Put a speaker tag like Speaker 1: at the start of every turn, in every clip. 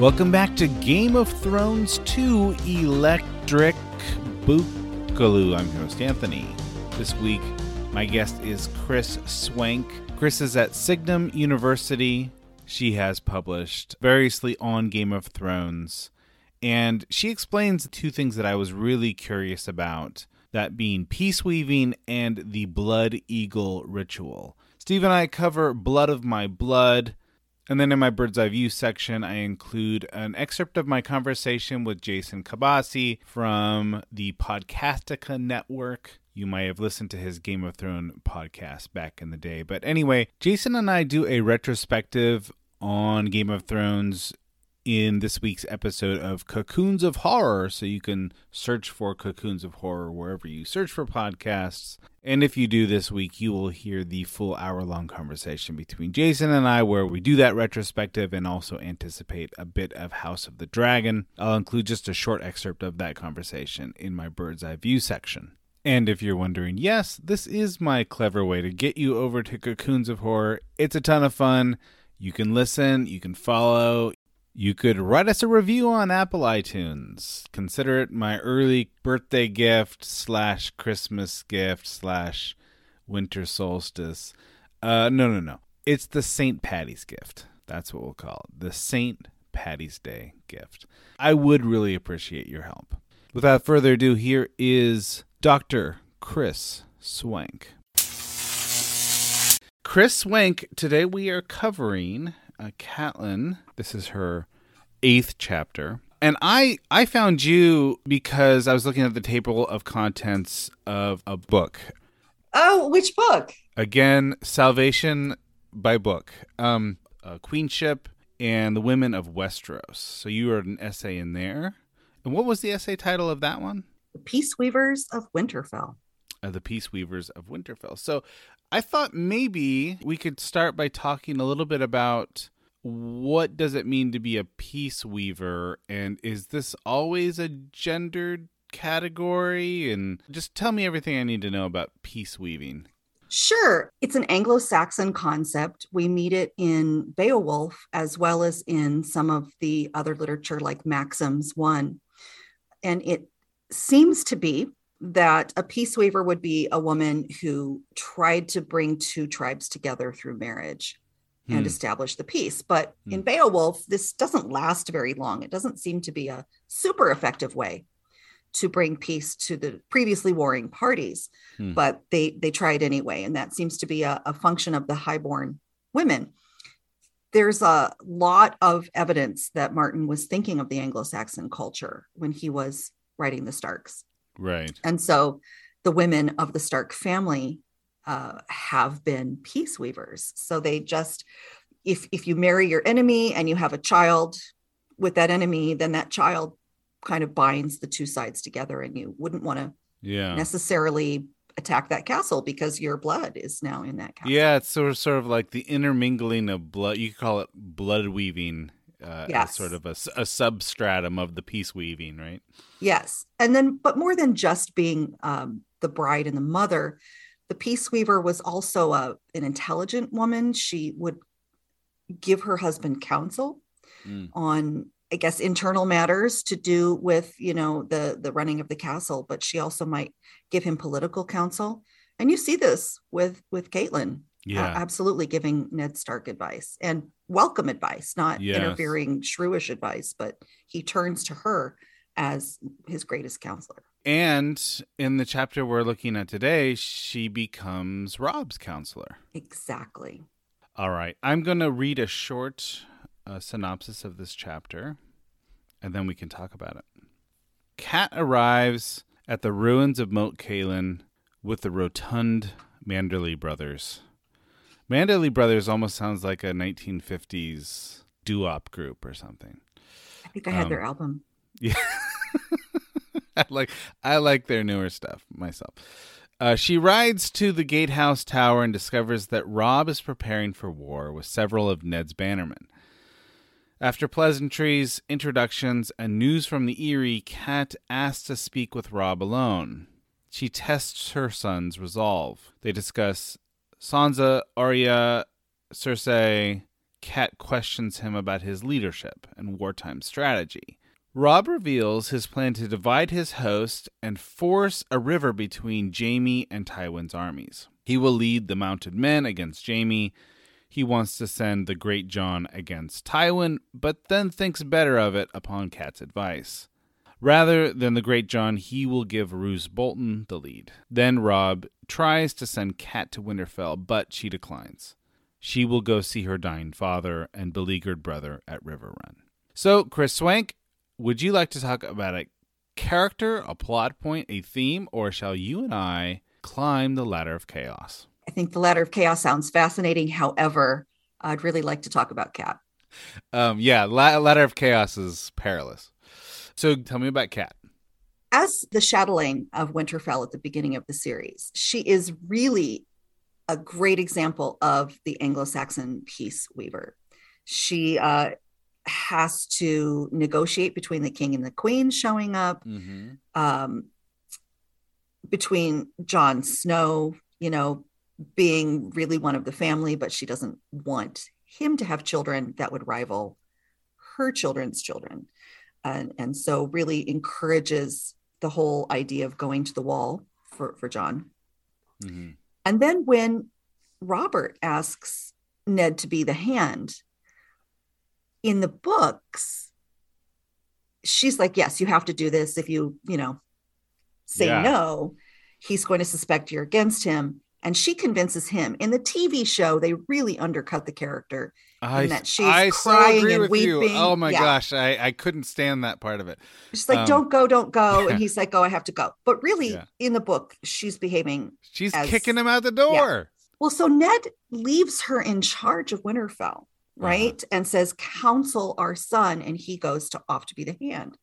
Speaker 1: Welcome back to Game of Thrones 2 Electric Boogaloo. I'm your host, Anthony. This week, my guest is Kris Swank. Kris is at Signum University. She has published variously on Game of Thrones. And she explains two things that I was really curious about that being peace weaving and the Blood Eagle ritual. Steve and I cover Blood of My Blood. And then in my bird's eye view section, I include an excerpt of my conversation with Jason Kabasi from the Podcastica Network. You might have listened to his Game of Thrones podcast back in the day. But anyway, Jason and I do a retrospective on Game of Thrones in this week's episode of Cocoons of Horror. So you can search for Cocoons of Horror wherever you search for podcasts. And if you do this week, you will hear the full hour long conversation between Jason and I, where we do that retrospective and also anticipate a bit of House of the Dragon. I'll include just a short excerpt of that conversation in my bird's eye view section. And if you're wondering, yes, this is my clever way to get you over to Cocoons of Horror. It's a ton of fun. You can listen, you can follow, you could write us a review on Apple iTunes. Consider it my early birthday gift slash Christmas gift slash winter solstice. Uh, no, no, no. It's the St. Patty's gift. That's what we'll call it. The St. Patty's Day gift. I would really appreciate your help. Without further ado, here is Dr. Kris Swank. Kris Swank, today we are covering uh, Catelyn. This is her eighth chapter. And I I found you because I was looking at the table of contents of a book.
Speaker 2: Oh, which book?
Speaker 1: Again, Salvation by book. Um, uh, Queenship and the Women of Westeros. So you wrote an essay in there. And what was the essay title of that one?
Speaker 2: The Peace Weavers of Winterfell.
Speaker 1: Uh, the Peace Weavers of Winterfell. So I thought maybe we could start by talking a little bit about what does it mean to be a peace weaver and is this always a gendered category and just tell me everything I need to know about peace weaving.
Speaker 2: Sure. It's an Anglo Saxon concept. We meet it in Beowulf as well as in some of the other literature like Maxims 1. And it seems to be that a peace weaver would be a woman who tried to bring two tribes together through marriage and
Speaker 1: Hmm.
Speaker 2: establish the peace. But
Speaker 1: Hmm.
Speaker 2: in Beowulf, this doesn't last very long. It doesn't seem to be a super effective way to bring peace to the previously warring parties.
Speaker 1: Hmm.
Speaker 2: But they they tried anyway, and that seems to be a, a function of the highborn women. There's a lot of evidence that Martin was thinking of the Anglo-Saxon culture when he was writing the Starks.
Speaker 1: Right.
Speaker 2: And so the women of the Stark family uh, have been peace weavers. So they just, if if you marry your enemy and you have a child with that enemy, then that child kind of binds the two sides together, and you wouldn't want to
Speaker 1: Yeah.
Speaker 2: necessarily attack that castle because your blood is now in that castle.
Speaker 1: Yeah, it's sort of sort of like the intermingling of blood. You could call it blood weaving, uh, as
Speaker 2: Yes.
Speaker 1: sort of a substratum of the peace weaving, right?
Speaker 2: Yes. And then, but more than just being um, the bride and the mother, the peace weaver was also a, an intelligent woman. She would give her husband counsel
Speaker 1: Mm.
Speaker 2: on, I guess, internal matters to do with, you know, the the running of the castle, but she also might give him political counsel. And you see this with with Catelyn. a-
Speaker 1: Yeah.
Speaker 2: absolutely giving Ned Stark advice and welcome advice, not
Speaker 1: Yes.
Speaker 2: interfering shrewish advice, but he turns to her as his greatest counselor.
Speaker 1: And in the chapter we're looking at today, she becomes Robb's counselor.
Speaker 2: Exactly.
Speaker 1: All right. I'm going to read a short uh, synopsis of this chapter, and then we can talk about it. Cat arrives at the ruins of Moat Cailin with the rotund Manderley brothers. Manderley brothers almost sounds like a 1950s doo-wop group or something.
Speaker 2: I think I had
Speaker 1: Um,
Speaker 2: their album.
Speaker 1: Yeah. Like I like their newer stuff myself. Uh, she rides to the gatehouse tower and discovers that Robb is preparing for war with several of Ned's bannermen. After pleasantries, introductions, and news from the Eyrie, Cat asks to speak with Robb alone. She tests her son's resolve. They discuss Sansa, Arya, Cersei. Cat questions him about his leadership and wartime strategy. Robb reveals his plan to divide his host and force a river between Jaime and Tywin's armies. He will lead the mounted men against Jaime. He wants to send the Greatjon against Tywin, but then thinks better of it upon Cat's advice. Rather than the Greatjon, he will give Roose Bolton the lead. Then Robb tries to send Cat to Winterfell, but she declines. She will go see her dying father and beleaguered brother at River Run. So, Kris Swank, would you like to talk about a character, a plot point, a theme, or shall you and I climb the ladder of chaos?
Speaker 2: I think the ladder of chaos sounds fascinating. However, I'd really like to talk about Cat.
Speaker 1: Um, yeah, la- ladder of chaos is perilous. So, tell me about Cat.
Speaker 2: As the chatelaine of Winterfell at the beginning of the series, she is really a great example of the Anglo-Saxon peace weaver. She uh, has to negotiate between the king and the queen showing up,
Speaker 1: Mm-hmm.
Speaker 2: um, between Jon Snow, you know, being really one of the family, but she doesn't want him to have children that would rival her children's children. And, and so really encourages the whole idea of going to the wall for, for Jon.
Speaker 1: Mm-hmm.
Speaker 2: And then when Robert asks Ned to be the hand in the books, she's like, Yes, you have to do this. If you, you know, say
Speaker 1: Yeah.
Speaker 2: no, he's going to suspect you're against him. And she convinces him. In the TV show, they really undercut the character.
Speaker 1: I,
Speaker 2: that she's
Speaker 1: I so
Speaker 2: crying
Speaker 1: agree
Speaker 2: and
Speaker 1: with you.
Speaker 2: weeping.
Speaker 1: Oh my
Speaker 2: Yeah.
Speaker 1: gosh, I, I couldn't stand that part of it.
Speaker 2: She's like,
Speaker 1: Um,
Speaker 2: Don't go, don't go. And he's like, Oh, I have to go. But really,
Speaker 1: Yeah.
Speaker 2: in the book, she's behaving
Speaker 1: She's
Speaker 2: As-
Speaker 1: kicking him out the door.
Speaker 2: Well, so Ned leaves her in charge of Winterfell, right? And says, "Counsel our son," and he goes to off to be the hand.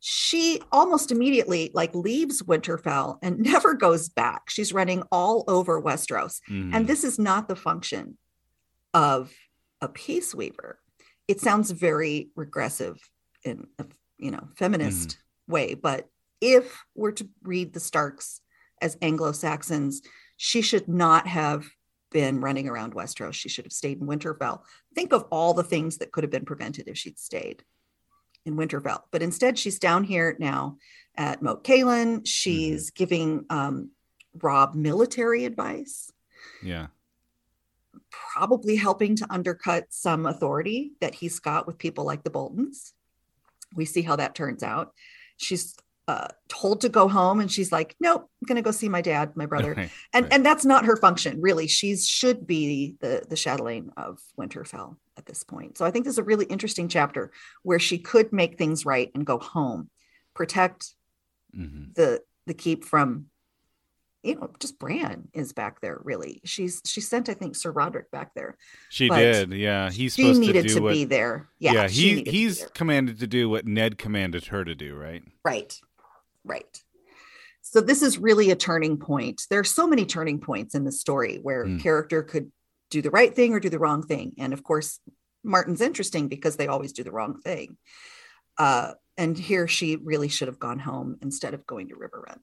Speaker 2: She almost immediately like leaves Winterfell and never goes back. She's running all over Westeros,
Speaker 1: Mhm.
Speaker 2: and this is not the function of a peace weaver. It sounds very regressive in a you know feminist way, but if we're to read the Starks as Anglo-Saxons, she should not have been running around Westeros. She should have stayed in Winterfell. Think of all the things that could have been prevented if she'd stayed in Winterfell. But instead, she's down here now at Moat Cailin. She's giving um, Robb military advice,
Speaker 1: yeah.
Speaker 2: probably helping to undercut some authority that he's got with people like the Boltons. We see how that turns out. She's uh, told to go home, and she's like, "Nope, I'm going to go see my dad, my brother."
Speaker 1: Right,
Speaker 2: and
Speaker 1: right.
Speaker 2: and that's not her function really she's should be the the chatelaine of winterfell at this point so i think this is a really interesting chapter where she could make things right and go home protect
Speaker 1: Mhm.
Speaker 2: the the keep from you know just bran is back there really she's she sent i think sir rodrik back there
Speaker 1: She
Speaker 2: but
Speaker 1: did. Yeah, he's
Speaker 2: she needed
Speaker 1: to do
Speaker 2: to
Speaker 1: what.
Speaker 2: be there yeah, she
Speaker 1: he
Speaker 2: needed to be
Speaker 1: he's commanded to do what Ned commanded her to do. Right.
Speaker 2: Right. Right. So this is really a turning point. There are so many turning points in the story where
Speaker 1: Mm.
Speaker 2: character could do the right thing or do the wrong thing. And of course, Martin's interesting because they always do the wrong thing. Uh, and here she really should have gone home instead of going to Riverrun.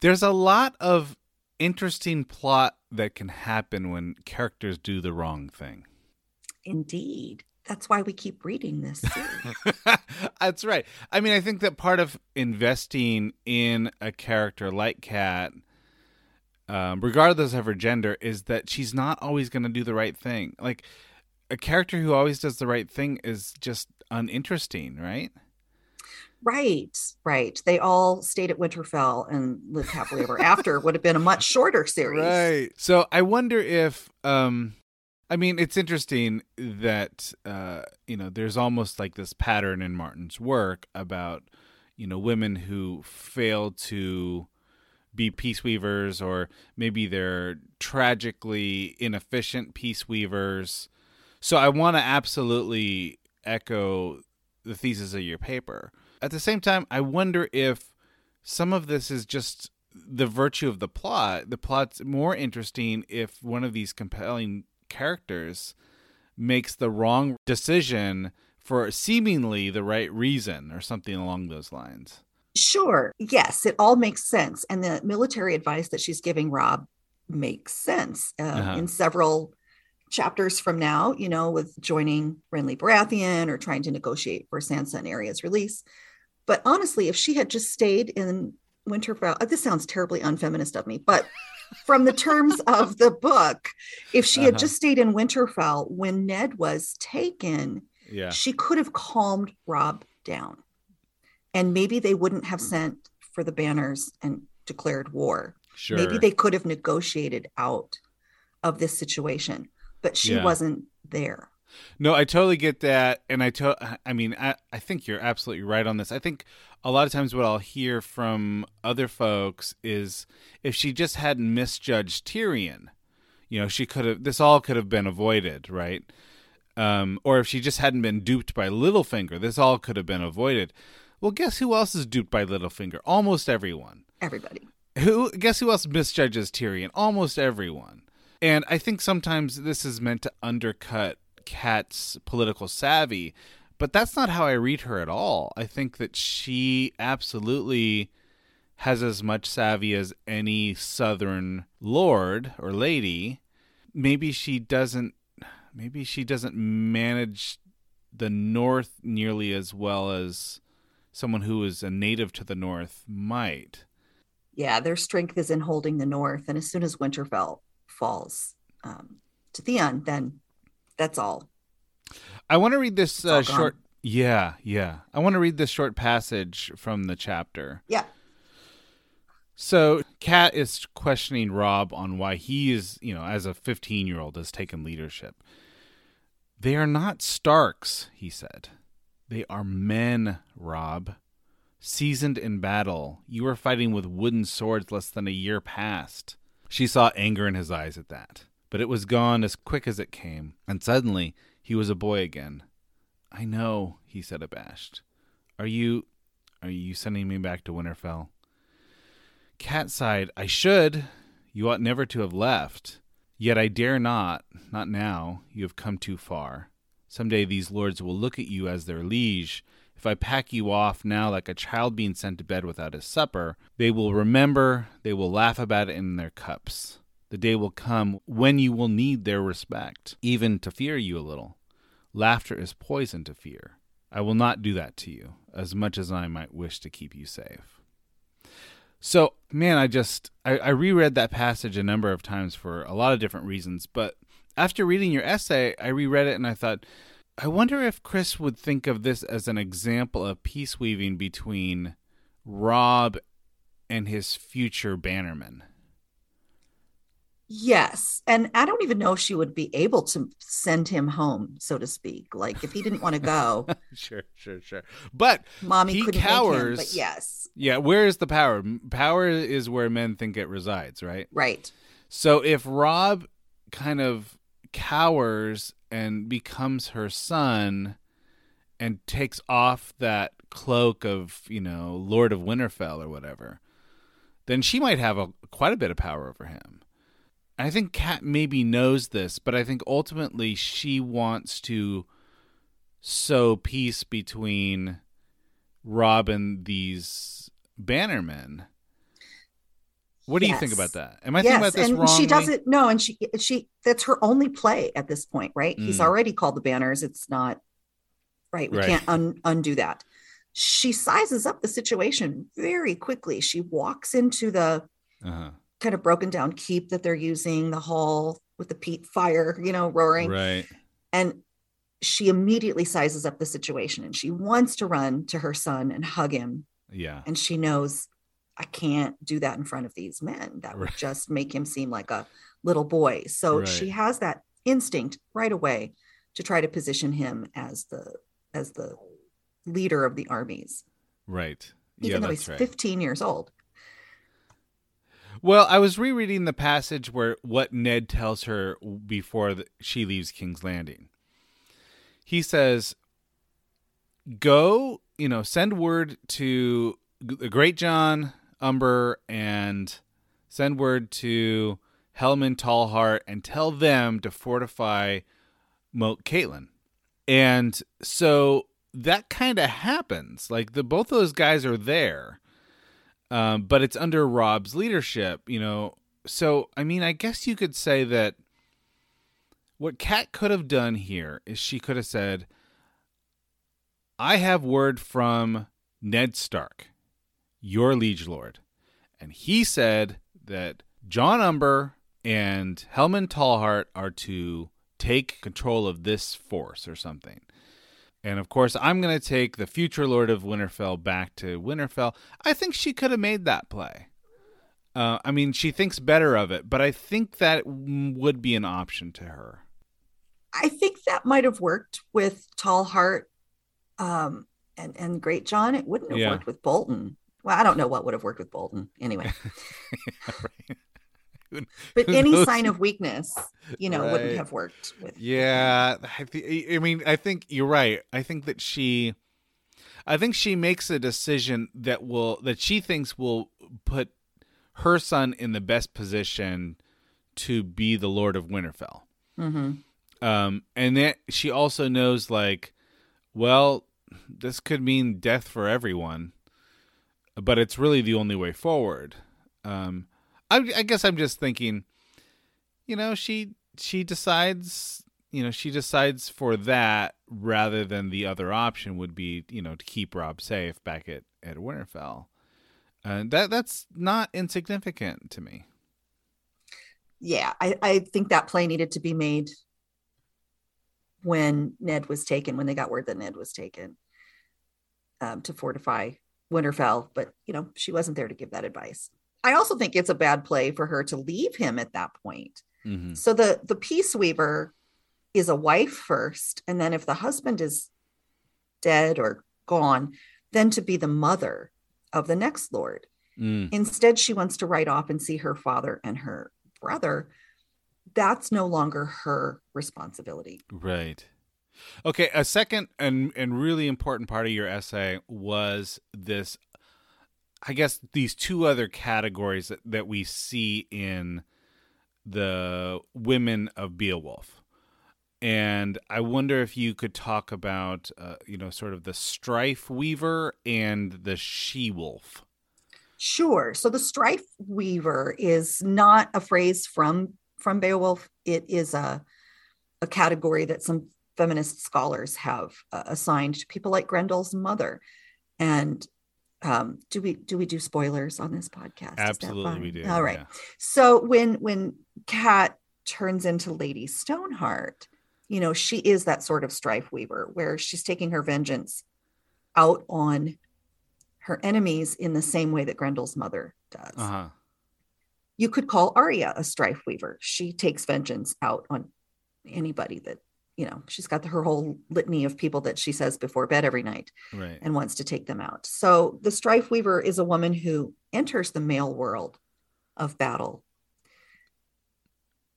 Speaker 1: There's a lot of interesting plot that can happen when characters do the wrong thing.
Speaker 2: Indeed. That's why we keep reading this.
Speaker 1: That's right. I mean, I think that part of investing in a character like Cat, um, regardless of her gender, is that she's not always going to do the right thing. Like a character who always does the right thing is just uninteresting, right?
Speaker 2: Right, right. They all stayed at Winterfell and lived happily ever after. Would have been a much shorter series.
Speaker 1: Right. So I wonder if um I mean it's interesting that uh you know there's almost like this pattern in Martin's work about you know women who fail to be peace weavers or maybe they're tragically inefficient peace weavers. So I want to absolutely echo the thesis of your paper. At the same time, I wonder if some of this is just the virtue of the plot. The plot's more interesting if one of these compelling characters makes the wrong decision for seemingly the right reason or something along those lines.
Speaker 2: Sure. Yes, it all makes sense. And the military advice that she's giving Robb makes sense uh, uh-huh. in several chapters from now, you know, with joining Renly Baratheon or trying to negotiate for Sansa and Arya's release. But honestly, if she had just stayed in Winterfell, uh, this sounds terribly unfeminist of me, but from the terms of the book, if she had uh-huh. just stayed in Winterfell when Ned was taken,
Speaker 1: yeah.
Speaker 2: she could have calmed Robb down. And maybe they wouldn't have sent for the banners and declared war.
Speaker 1: Sure.
Speaker 2: Maybe they could have negotiated out of this situation, but she yeah. wasn't there.
Speaker 1: No, I totally get that, and I to- I mean, I I think you're absolutely right on this. I think a lot of times what I'll hear from other folks is if she just hadn't misjudged Tyrion, you know, she could have this all could have been avoided, right? Um, or if she just hadn't been duped by Littlefinger, this all could have been avoided. Well, guess who else is duped by Littlefinger? Almost everyone.
Speaker 2: Everybody.
Speaker 1: Who guess who else misjudges Tyrion? Almost everyone. And I think sometimes this is meant to undercut Cat's political savvy, but that's not how I read her at all. I think that she absolutely has as much savvy as any southern lord or lady. Maybe she doesn't maybe she doesn't manage the north nearly as well as someone who is a native to the north might.
Speaker 2: Yeah, their strength is in holding the north, and as soon as Winterfell falls um, to Theon, then that's all.
Speaker 1: I want to read this uh, short. Yeah, yeah. I want to read this short passage from the chapter.
Speaker 2: Yeah.
Speaker 1: So, Cat is questioning Robb on why he is, you know, as a 15 year old, has taken leadership. They are not Starks, he said. They are men, Robb. Seasoned in battle, you were fighting with wooden swords less than a year past. She saw anger in his eyes at that but it was gone as quick as it came, and suddenly he was a boy again. I know, he said abashed. Are you are you sending me back to Winterfell? Cat sighed, I should. You ought never to have left. Yet I dare not, not now. You have come too far. Some day these lords will look at you as their liege. If I pack you off now like a child being sent to bed without his supper, they will remember, they will laugh about it in their cups. The day will come when you will need their respect, even to fear you a little. Laughter is poison to fear. I will not do that to you, as much as I might wish to keep you safe. So, man, I just I, I reread that passage a number of times for a lot of different reasons, but after reading your essay, I reread it and I thought, I wonder if Kris would think of this as an example of peace weaving between Robb and his future bannerman.
Speaker 2: Yes. And I don't even know if she would be able to send him home, so to speak. Like if he didn't want to go.
Speaker 1: sure, sure, sure. But
Speaker 2: mommy
Speaker 1: he
Speaker 2: couldn't
Speaker 1: cowers.
Speaker 2: Him, but yes.
Speaker 1: Yeah, where is the power? Power is where men think it resides, right?
Speaker 2: Right.
Speaker 1: So if Robb kind of cowers and becomes her son and takes off that cloak of, you know, Lord of Winterfell or whatever, then she might have a quite a bit of power over him. I think Cat maybe knows this, but I think ultimately she wants to sow peace between Robb and these bannermen. What yes. do you think about that? Am I yes, thinking about this
Speaker 2: and
Speaker 1: wrongly?
Speaker 2: She doesn't no, and she she that's her only play at this point, right? Mm. He's already called the banners. It's not right. We right. can't un, undo that. She sizes up the situation very quickly. She walks into the uh-huh kind of broken down keep that they're using, the hall with the peat fire, you know, roaring.
Speaker 1: Right.
Speaker 2: And she immediately sizes up the situation and she wants to run to her son and hug him.
Speaker 1: Yeah.
Speaker 2: And she knows I can't do that in front of these men. That would
Speaker 1: Right.
Speaker 2: just make him seem like a little boy. So
Speaker 1: Right.
Speaker 2: she has that instinct right away to try to position him as the as the leader of the armies,
Speaker 1: Right.
Speaker 2: even
Speaker 1: yeah,
Speaker 2: though he's
Speaker 1: right.
Speaker 2: 15 years old.
Speaker 1: Well, I was rereading the passage where what Ned tells her before the, she leaves King's Landing. He says, "Go, you know, send word to the Greatjon Umber and send word to Helman Tallheart and tell them to fortify Moat Cailin." And so that kind of happens. Like the both those guys are there um, but it's under Robb's leadership, you know. So, I mean, I guess you could say that what Cat could have done here is she could have said, I have word from Ned Stark, your liege lord. And he said that Jon Umber and Helman Tallheart are to take control of this force or something. And of course, I'm going to take the future Lord of Winterfell back to Winterfell. I think she could have made that play. Uh, I mean, she thinks better of it, but I think that would be an option to her.
Speaker 2: I think that might have worked with Tallheart um, and, and Greatjon. It wouldn't have
Speaker 1: Yeah.
Speaker 2: worked with Bolton. Well, I don't know what would have worked with Bolton anyway.
Speaker 1: Who-
Speaker 2: But any
Speaker 1: knows?
Speaker 2: sign of weakness, you know, wouldn't have worked with.
Speaker 1: Yeah, I, th- I mean, I think you're right. I think that she, I think she makes a decision that will that she thinks will put her son in the best position to be the Lord of Winterfell.
Speaker 2: hmm
Speaker 1: Um, and that she also knows, like, well, this could mean death for everyone, but it's really the only way forward. Um, I, I guess I'm just thinking, you know, she she decides, you know, she decides for that rather than the other option would be, you know, to keep Robb safe back at at Winterfell. And that that's not insignificant to me.
Speaker 2: Yeah, I, I think that play needed to be made when Ned was taken, when they got word that Ned was taken um, to fortify Winterfell. But, you know, she wasn't there to give that advice. I also think it's a bad play for her to leave him at that point.
Speaker 1: hmm
Speaker 2: So the the peace weaver is a wife first, and then if the husband is dead or gone, then to be the mother of the next lord.
Speaker 1: Mm.
Speaker 2: Instead, she wants to ride off and see her father and her brother. That's no longer her responsibility.
Speaker 1: Right. Okay, a second and and really important part of your essay was this I guess these two other categories that, that we see in the women of Beowulf. And I wonder if you could talk about uh, you know sort of the strife weaver and the she wolf.
Speaker 2: Sure. So the strife weaver is not a phrase from from Beowulf. It is a a category that some feminist scholars have uh, assigned to people like Grendel's mother. And um, do we do we do spoilers on this podcast?
Speaker 1: Absolutely we do.
Speaker 2: All right.
Speaker 1: yeah.
Speaker 2: So when when Cat turns into Lady Stoneheart, you know, she is that sort of strife weaver where she's taking her vengeance out on her enemies in the same way that Grendel's mother does.
Speaker 1: Uh-huh.
Speaker 2: You could call Arya a strife weaver. She takes vengeance out on anybody that, you know, she's got her whole litany of people that she says before bed every night
Speaker 1: Right.
Speaker 2: and wants to take them out. So the strife weaver is a woman who enters the male world of battle,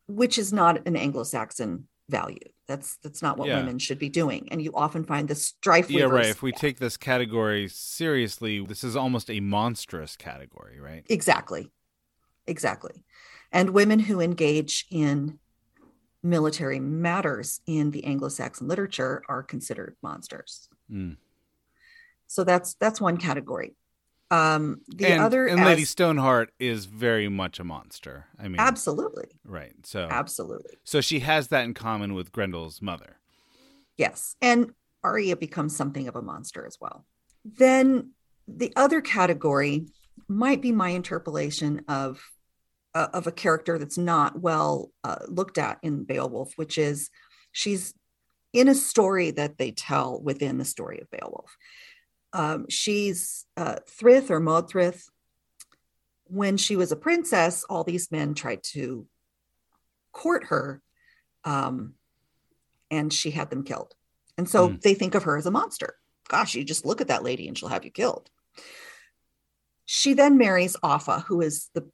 Speaker 2: which is not an Anglo-Saxon value. That's that's not what
Speaker 1: Yeah.
Speaker 2: women should be doing. And you often find the strife
Speaker 1: yeah,
Speaker 2: weavers.
Speaker 1: right. If we take this category seriously, this is almost a monstrous category, right?
Speaker 2: Exactly. Exactly. And women who engage in military matters in the Anglo-Saxon literature are considered monsters.
Speaker 1: Mm.
Speaker 2: So that's that's one category. Um, the
Speaker 1: and,
Speaker 2: other
Speaker 1: and Lady Stoneheart is very much a monster. I mean,
Speaker 2: absolutely,
Speaker 1: right. So,
Speaker 2: absolutely,
Speaker 1: so she has that in common with Grendel's mother.
Speaker 2: yes. And Arya becomes something of a monster as well. Then the other category might be my interpolation of uh, of a character that's not well uh, looked at in Beowulf, which is she's in a story that they tell within the story of Beowulf. Um, she's uh, Thryth or Modthryth. When she was a princess, all these men tried to court her, um, and she had them killed. And so mm. they think of her as a monster. Gosh, you just look at that lady and she'll have you killed. She then marries Offa, who is the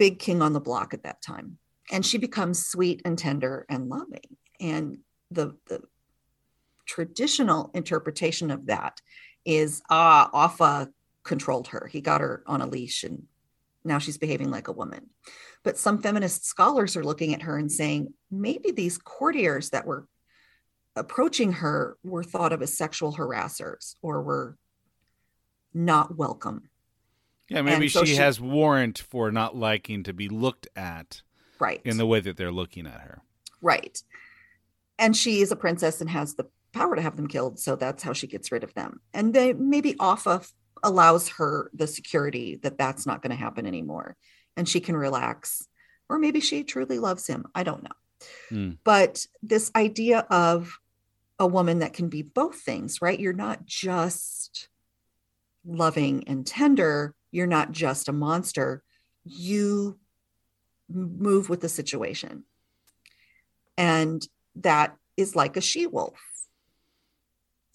Speaker 2: big king on the block at that time. And she becomes sweet and tender and loving. And the, the traditional interpretation of that is ah, Offa controlled her. He got her on a leash and now she's behaving like a woman. But some feminist scholars are looking at her and saying maybe these courtiers that were approaching her were thought of as sexual harassers or were not welcome.
Speaker 1: Yeah, maybe so she, she, has warrant for not liking to be looked at
Speaker 2: right
Speaker 1: in the way that they're looking at her.
Speaker 2: Right. And she is a princess and has the power to have them killed, so that's how she gets rid of them. And they maybe Offa allows her the security that that's not going to happen anymore and she can relax or maybe she truly loves him i don't know mm. but this idea of a woman that can be both things right you're not just loving and tender you're not just a monster you move with the situation and that is like a she wolf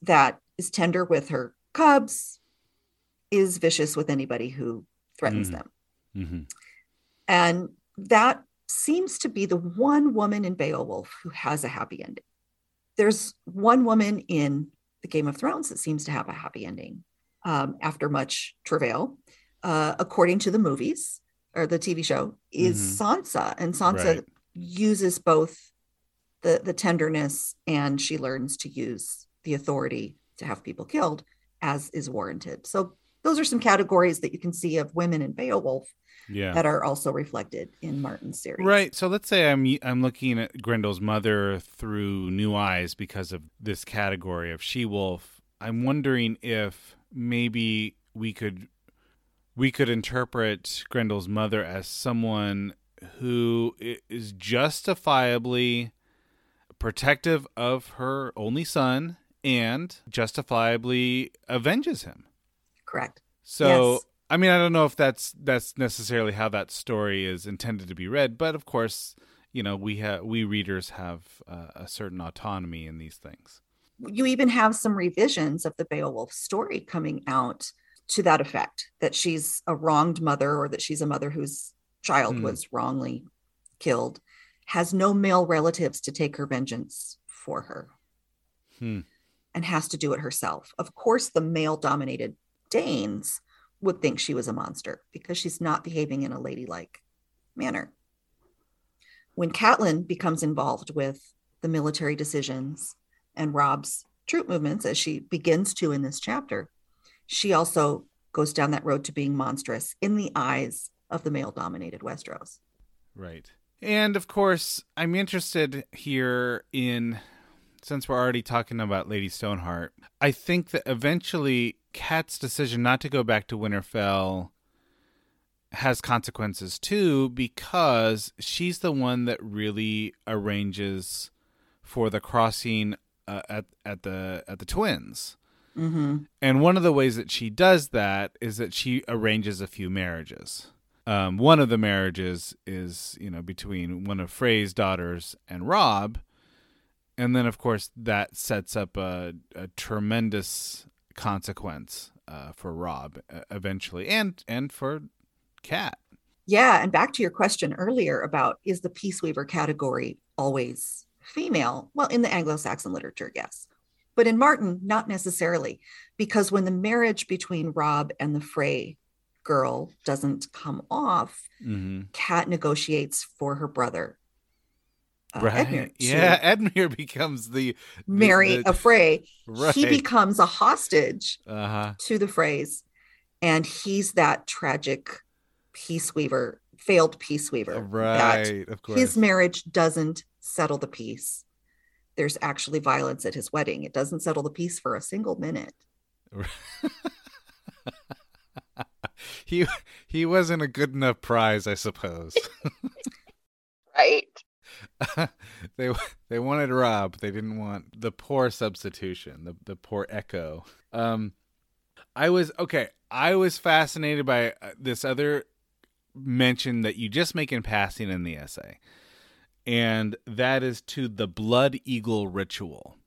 Speaker 2: that is tender with her cubs is vicious with anybody who threatens mm-hmm. them. Mm-hmm. And that seems to be the one woman in Beowulf who has a happy ending. There's one woman in the Game of Thrones that seems to have a happy ending um, after much travail, uh, according to the movies or the TV show, is mm-hmm. Sansa. And Sansa right. uses both the, the tenderness and she learns to use the authority to have people killed as is warranted. So those are some categories that you can see of women in Beowulf yeah. that are also reflected in Martin's series.
Speaker 1: Right. So let's say I'm I'm looking at Grendel's mother through new eyes because of this category of she wolf. I'm wondering if maybe we could we could interpret Grendel's mother as someone who is justifiably protective of her only son and justifiably avenges him.
Speaker 2: Correct.
Speaker 1: So yes. I mean, I don't know if that's that's necessarily how that story is intended to be read, but of course, you know, we have we readers have uh, a certain autonomy in these things.
Speaker 2: You even have some revisions of the Beowulf story coming out to that effect that she's a wronged mother or that she's a mother whose child hmm. was wrongly killed, has no male relatives to take her vengeance for her, hmm. and has to do it herself. Of course, the male dominated Danes would think she was a monster because she's not behaving in a ladylike manner. When Catelyn becomes involved with the military decisions and Robb's troop movements, as she begins to in this chapter, she also goes down that road to being monstrous in the eyes of the male dominated Westeros.
Speaker 1: Right. And of course, I'm interested here in since we're already talking about Lady Stoneheart, I think that eventually Cat's decision not to go back to Winterfell has consequences too because she's the one that really arranges for the crossing uh, at at the at the twins. Mm-hmm. And one of the ways that she does that is that she arranges a few marriages. Um, one of the marriages is, you know, between one of Frey's daughters and Robb. and then of course that sets up a, a tremendous consequence uh, for Robb uh, eventually, and and for Cat.
Speaker 2: Yeah, and back to your question earlier about is the peace weaver category always female? Well, in the Anglo-Saxon literature, yes, but in Martin, not necessarily, because when the marriage between Robb and the Frey girl doesn't come off, mm-hmm. Cat negotiates for her brother
Speaker 1: uh, right. Edmure. Yeah, Edmure becomes the,
Speaker 2: the Mary the, Frey. Right. He becomes a hostage uh-huh. to the Freys, and he's that tragic peace weaver, failed peace weaver.
Speaker 1: Right, of course.
Speaker 2: His marriage doesn't settle the peace. There's actually violence at his wedding. It doesn't settle the peace for a single minute.
Speaker 1: he he wasn't a good enough prize, I suppose.
Speaker 2: right.
Speaker 1: they they wanted Robb. They didn't want the poor substitution, the the poor echo. Um, I was okay. I was fascinated by uh, this other mention that you just make in passing in the essay, and that is to the blood eagle ritual.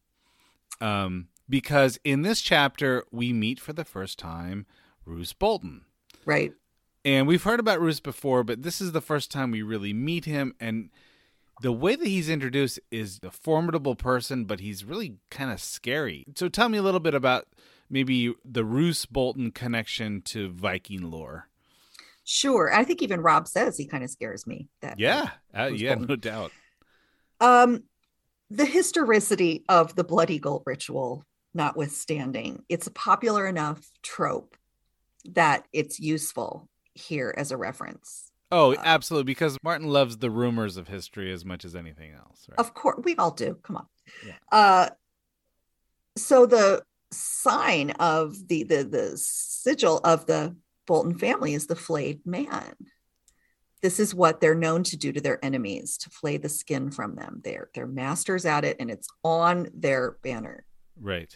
Speaker 1: Um, because in this chapter we meet for the first time Roose Bolton.
Speaker 2: Right.
Speaker 1: And we've heard about Roose before, but this is the first time we really meet him. And the way that he's introduced is a formidable person, but he's really kind of scary. So tell me a little bit about maybe the Roose Bolton connection to Viking lore.
Speaker 2: Sure. I think even Robb says he kind of scares me. That
Speaker 1: yeah, uh, yeah, no doubt.
Speaker 2: Um, the historicity of the Blood Eagle ritual notwithstanding, it's a popular enough trope that it's useful here as a reference.
Speaker 1: Oh, uh, absolutely. Because Martin loves the rumors of history as much as anything else.
Speaker 2: Right? Of course, we all do. Come on. Yeah. Uh, so the sign of the the the sigil of the Bolton family is the flayed man. This is what they're known to do to their enemies, to flay the skin from them. They're they're masters at it, and it's on their banner.
Speaker 1: Right.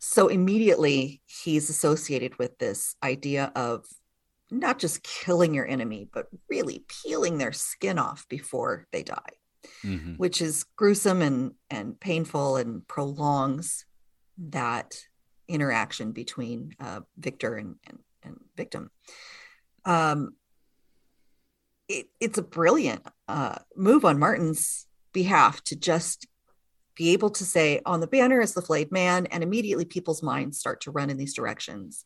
Speaker 2: So immediately he's associated with this idea of not just killing your enemy, but really peeling their skin off before they die, mm-hmm. which is gruesome and, and painful and prolongs that interaction between uh, victor and, and, and victim. Um, it, it's a brilliant uh, move on Martin's behalf to just be able to say on the banner is the flayed man and immediately people's minds start to run in these directions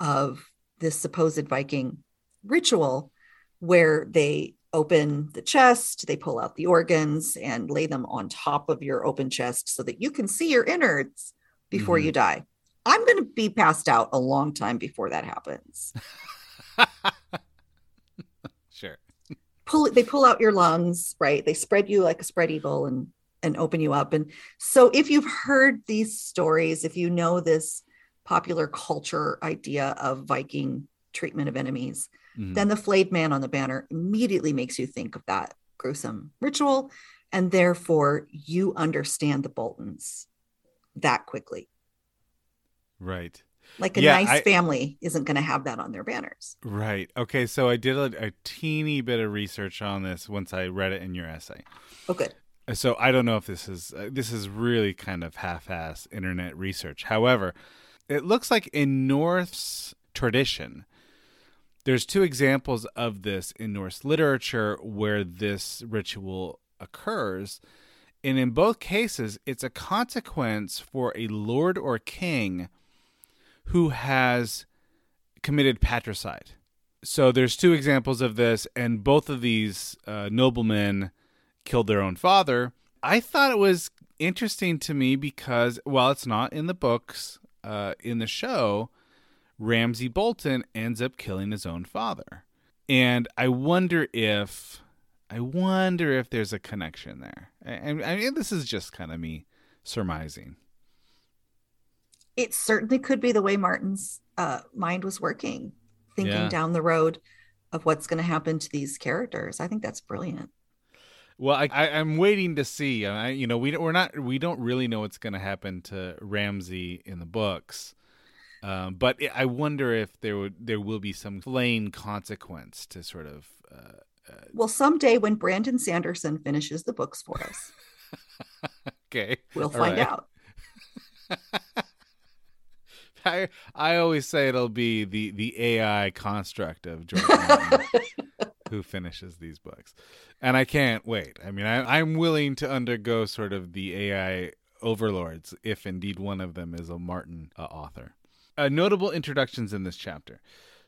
Speaker 2: of this supposed viking ritual where they open the chest they pull out the organs and lay them on top of your open chest so that you can see your innards before mm-hmm. you die i'm going to be passed out a long time before that happens
Speaker 1: sure
Speaker 2: pull they pull out your lungs right they spread you like a spread eagle and and open you up. And so if you've heard these stories, if you know this popular culture idea of Viking treatment of enemies, mm-hmm. then the flayed man on the banner immediately makes you think of that gruesome ritual. And therefore, you understand the Boltons that quickly.
Speaker 1: Right.
Speaker 2: Like a yeah, nice I, family isn't going to have that on their banners.
Speaker 1: Right. Okay. So I did a, a, teeny bit of research on this once I read it in your essay.
Speaker 2: Oh, good.
Speaker 1: So I don't know if this is uh, this is really kind of half-ass internet research. However, it looks like in Norse tradition, there's two examples of this in Norse literature where this ritual occurs. And in both cases, it's a consequence for a lord or king who has committed patricide. So there's two examples of this, and both of these uh, noblemen killed their own father. I thought it was interesting to me because while it's not in the books, uh, in the show, Ramsay Bolton ends up killing his own father. And I wonder if I wonder if there's a connection there. And I mean, this is just kind of me surmising.
Speaker 2: It certainly could be the way Martin's uh, mind was working, thinking yeah. down the road of what's going to happen to these characters. I think that's brilliant.
Speaker 1: Well, I, I, am waiting to see. I, you know, we we're not we don't really know what's going to happen to Ramsay in the books, um, but I wonder if there would there will be some plain consequence to sort of. Uh,
Speaker 2: uh, well, someday when Brandon Sanderson finishes the books for us,
Speaker 1: okay,
Speaker 2: we'll find right. out.
Speaker 1: I I always say it'll be the the AI construct of George Martin who finishes these books and I can't wait. I mean, I, I'm willing to undergo sort of the AI overlords if indeed one of them is a Martin uh, author. Uh, notable introductions in this chapter.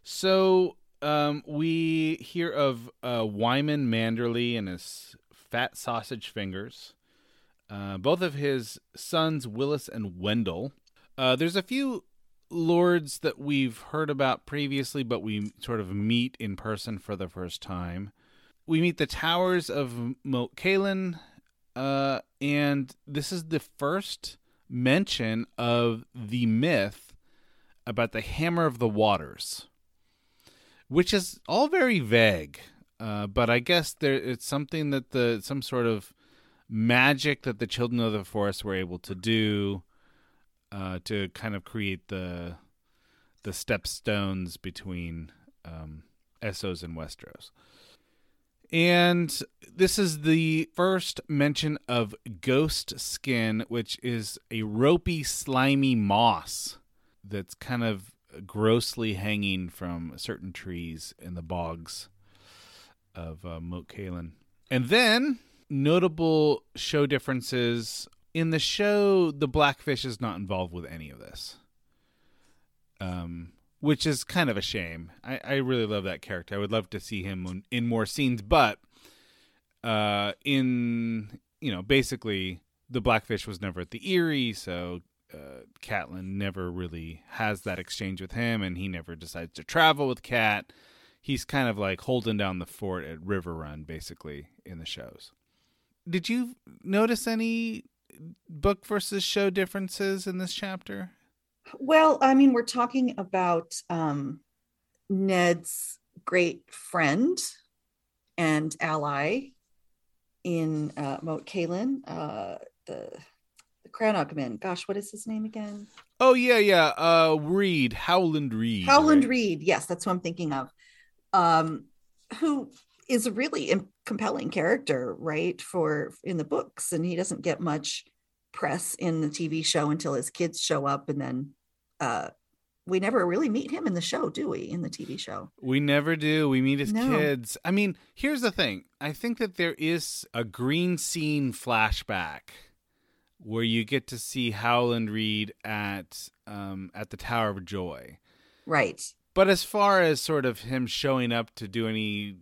Speaker 1: So um, we hear of uh, Wyman Manderley and his fat sausage fingers. Uh, both of his sons, Wylis and Wendel. Uh, there's a few lords that we've heard about previously, but we sort of meet in person for the first time we meet the towers of Moat uh, and this is the first mention of the myth about the Hammer of the Waters, which is all very vague. Uh, but I guess there it's something that the some sort of magic that the children of the forest were able to do uh, to kind of create the the stepstones between um, Essos and Westeros. And this is the first mention of ghost skin, which is a ropey, slimy moss that's kind of grossly hanging from certain trees in the bogs of uh, Moat Cailin. And then notable show differences in the show. The Blackfish is not involved with any of this, um, which is kind of a shame. I, I really love that character. I would love to see him in more scenes, but uh, in you know basically the Blackfish was never at the Eyrie, so uh, Catelyn never really has that exchange with him, and he never decides to travel with Cat. He's kind of like holding down the fort at Riverrun, basically, in the shows. Did you notice any book versus show differences in this chapter?
Speaker 2: Well, I mean, we're talking about um, Ned's great friend and ally in uh, Moat Cailin, uh, the the Crannogman. Gosh, what is his name again?
Speaker 1: Oh yeah, yeah. Uh, Reed, Howland Reed.
Speaker 2: Howland right? Reed. Yes, that's who I'm thinking of. Um, who is a really compelling character, right? For in the books, and he doesn't get much press in the TV show until his kids show up, and then uh, we never really meet him in the show, do we? In the TV show,
Speaker 1: we never do. We meet his no. kids. I mean, here's the thing. I think that there is a green scene flashback where you get to see Howland Reed at um, at the Tower of Joy,
Speaker 2: right?
Speaker 1: But as far as sort of him showing up to do any,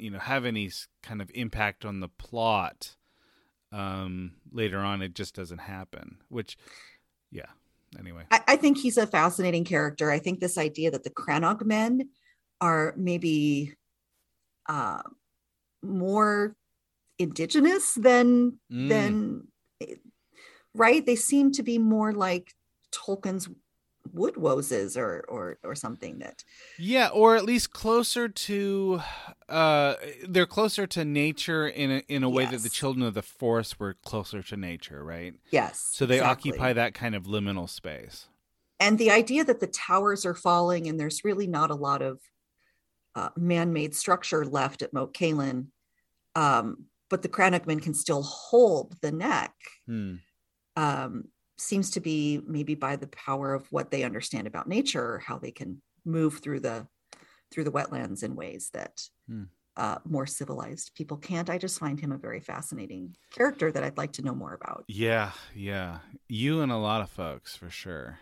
Speaker 1: you know, have any kind of impact on the plot um, later on, it just doesn't happen. Which, yeah. Anyway,
Speaker 2: I, I think he's a fascinating character. I think this idea that the Crannog men are maybe uh, more indigenous than mm. than right. They seem to be more like Tolkien's woodwoses or or or something that
Speaker 1: yeah or at least closer to uh they're closer to nature in a in a way yes. that the children of the forest were closer to nature right
Speaker 2: yes
Speaker 1: so they exactly. occupy that kind of liminal space
Speaker 2: and the idea that the towers are falling and there's really not a lot of uh, man-made structure left at Moat Cailin, um, but the Crannogmen can still hold the neck. Hmm. Um, seems to be maybe by the power of what they understand about nature, or how they can move through the through the wetlands in ways that hmm. uh, more civilized people can't. I just find him a very fascinating character that I'd like to know more about.
Speaker 1: Yeah, yeah, you and a lot of folks for sure.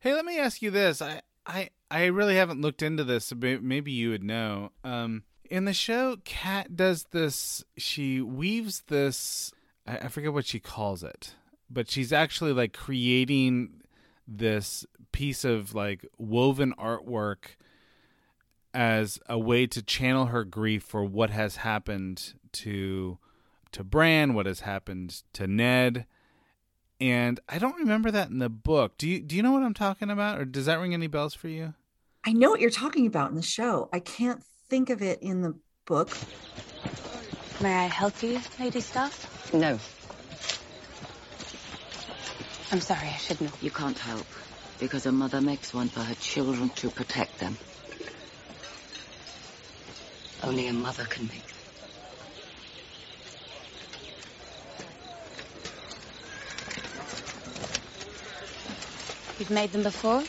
Speaker 1: Hey, let me ask you this. I I I really haven't looked into this. Maybe you would know. Um, in the show, Cat does this. She weaves this. I, I forget what she calls it but she's actually like creating this piece of like woven artwork as a way to channel her grief for what has happened to to Bran, what has happened to Ned. And I don't remember that in the book. Do you do you know what I'm talking about or does that ring any bells for you?
Speaker 2: I know what you're talking about in the show. I can't think of it in the book.
Speaker 3: May I help you, Lady Stark?
Speaker 4: No.
Speaker 3: I'm sorry, I should know.
Speaker 4: You can't help, because a mother makes one for her children to protect them. Only a mother can make them.
Speaker 3: You've made them before?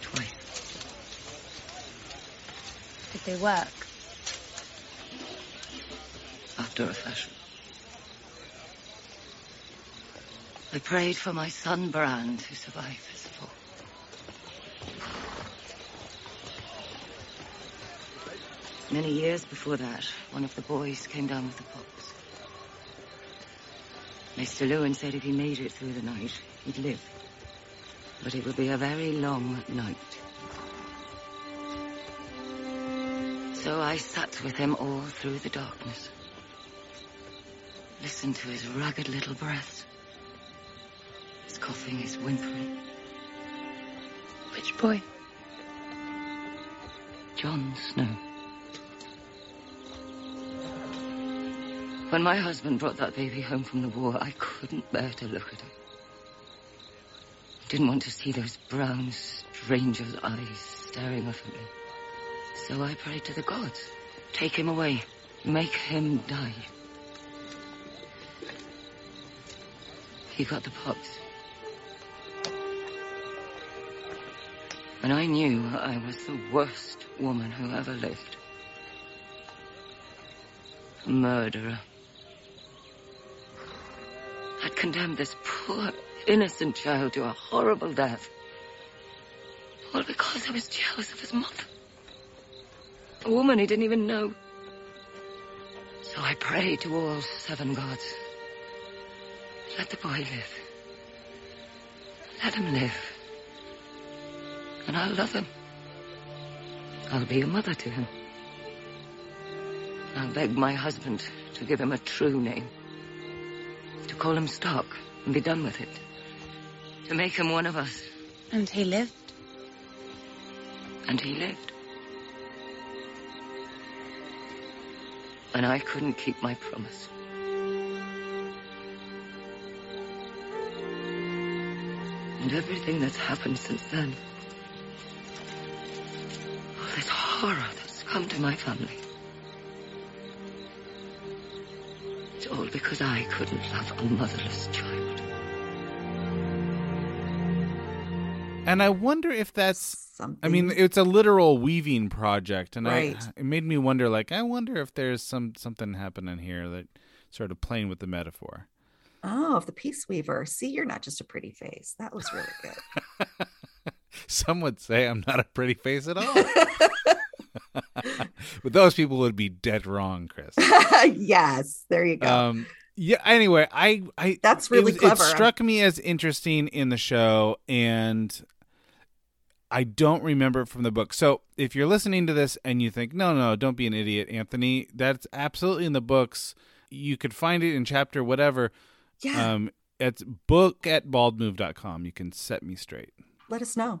Speaker 4: Twice.
Speaker 3: Did they work?
Speaker 4: After a fashion. I prayed for my son Bran, to survive his fall. Many years before that, one of the boys came down with the pox. Maester Luwin said if he made it through the night, he'd live. But it would be a very long night. So I sat with him all through the darkness. Listened to his ragged little breath coughing, his whimpering.
Speaker 3: Which boy?
Speaker 4: Jon Snow. When my husband brought that baby home from the war, I couldn't bear to look at him. Didn't want to see those brown stranger's eyes staring up at me. So I prayed to the gods. Take him away. Make him die. He got the pox. And I knew I was the worst woman who ever lived. A murderer. I'd condemned this poor, innocent child to a horrible death. All because I was jealous of his mother. A woman he didn't even know. So I prayed to all seven gods. Let the boy live. Let him live. And I'll love him. I'll be a mother to him. I'll beg my husband to give him a true name. To call him Stark and be done with it. To make him one of us.
Speaker 3: And he lived.
Speaker 4: And he lived. And I couldn't keep my promise. And everything that's happened since then. Horror that's come to my family. It's all because I couldn't love a motherless child.
Speaker 1: And I wonder if that's
Speaker 2: Something.
Speaker 1: I mean, it's a literal weaving project, and
Speaker 2: Right.
Speaker 1: I it made me wonder. Like, I wonder if there's some something happening here that sort of playing with the metaphor.
Speaker 2: oh, of the Peace Weaver. See, you're not just a pretty face. That was really good.
Speaker 1: Some would say I'm not a pretty face at all, but those people would be dead wrong, Kris.
Speaker 2: yes, there you go.
Speaker 1: Um, yeah. Anyway, I, I
Speaker 2: That's really
Speaker 1: was-
Speaker 2: clever.
Speaker 1: It struck me as interesting in the show, and I don't remember it from the book. So if you're listening to this and you think, no, no, don't be an idiot, Anthony, that's absolutely in the books. You could find it in chapter whatever.
Speaker 2: yeah,
Speaker 1: Um, it's book at baldmove.com. You can set me straight.
Speaker 2: let us know.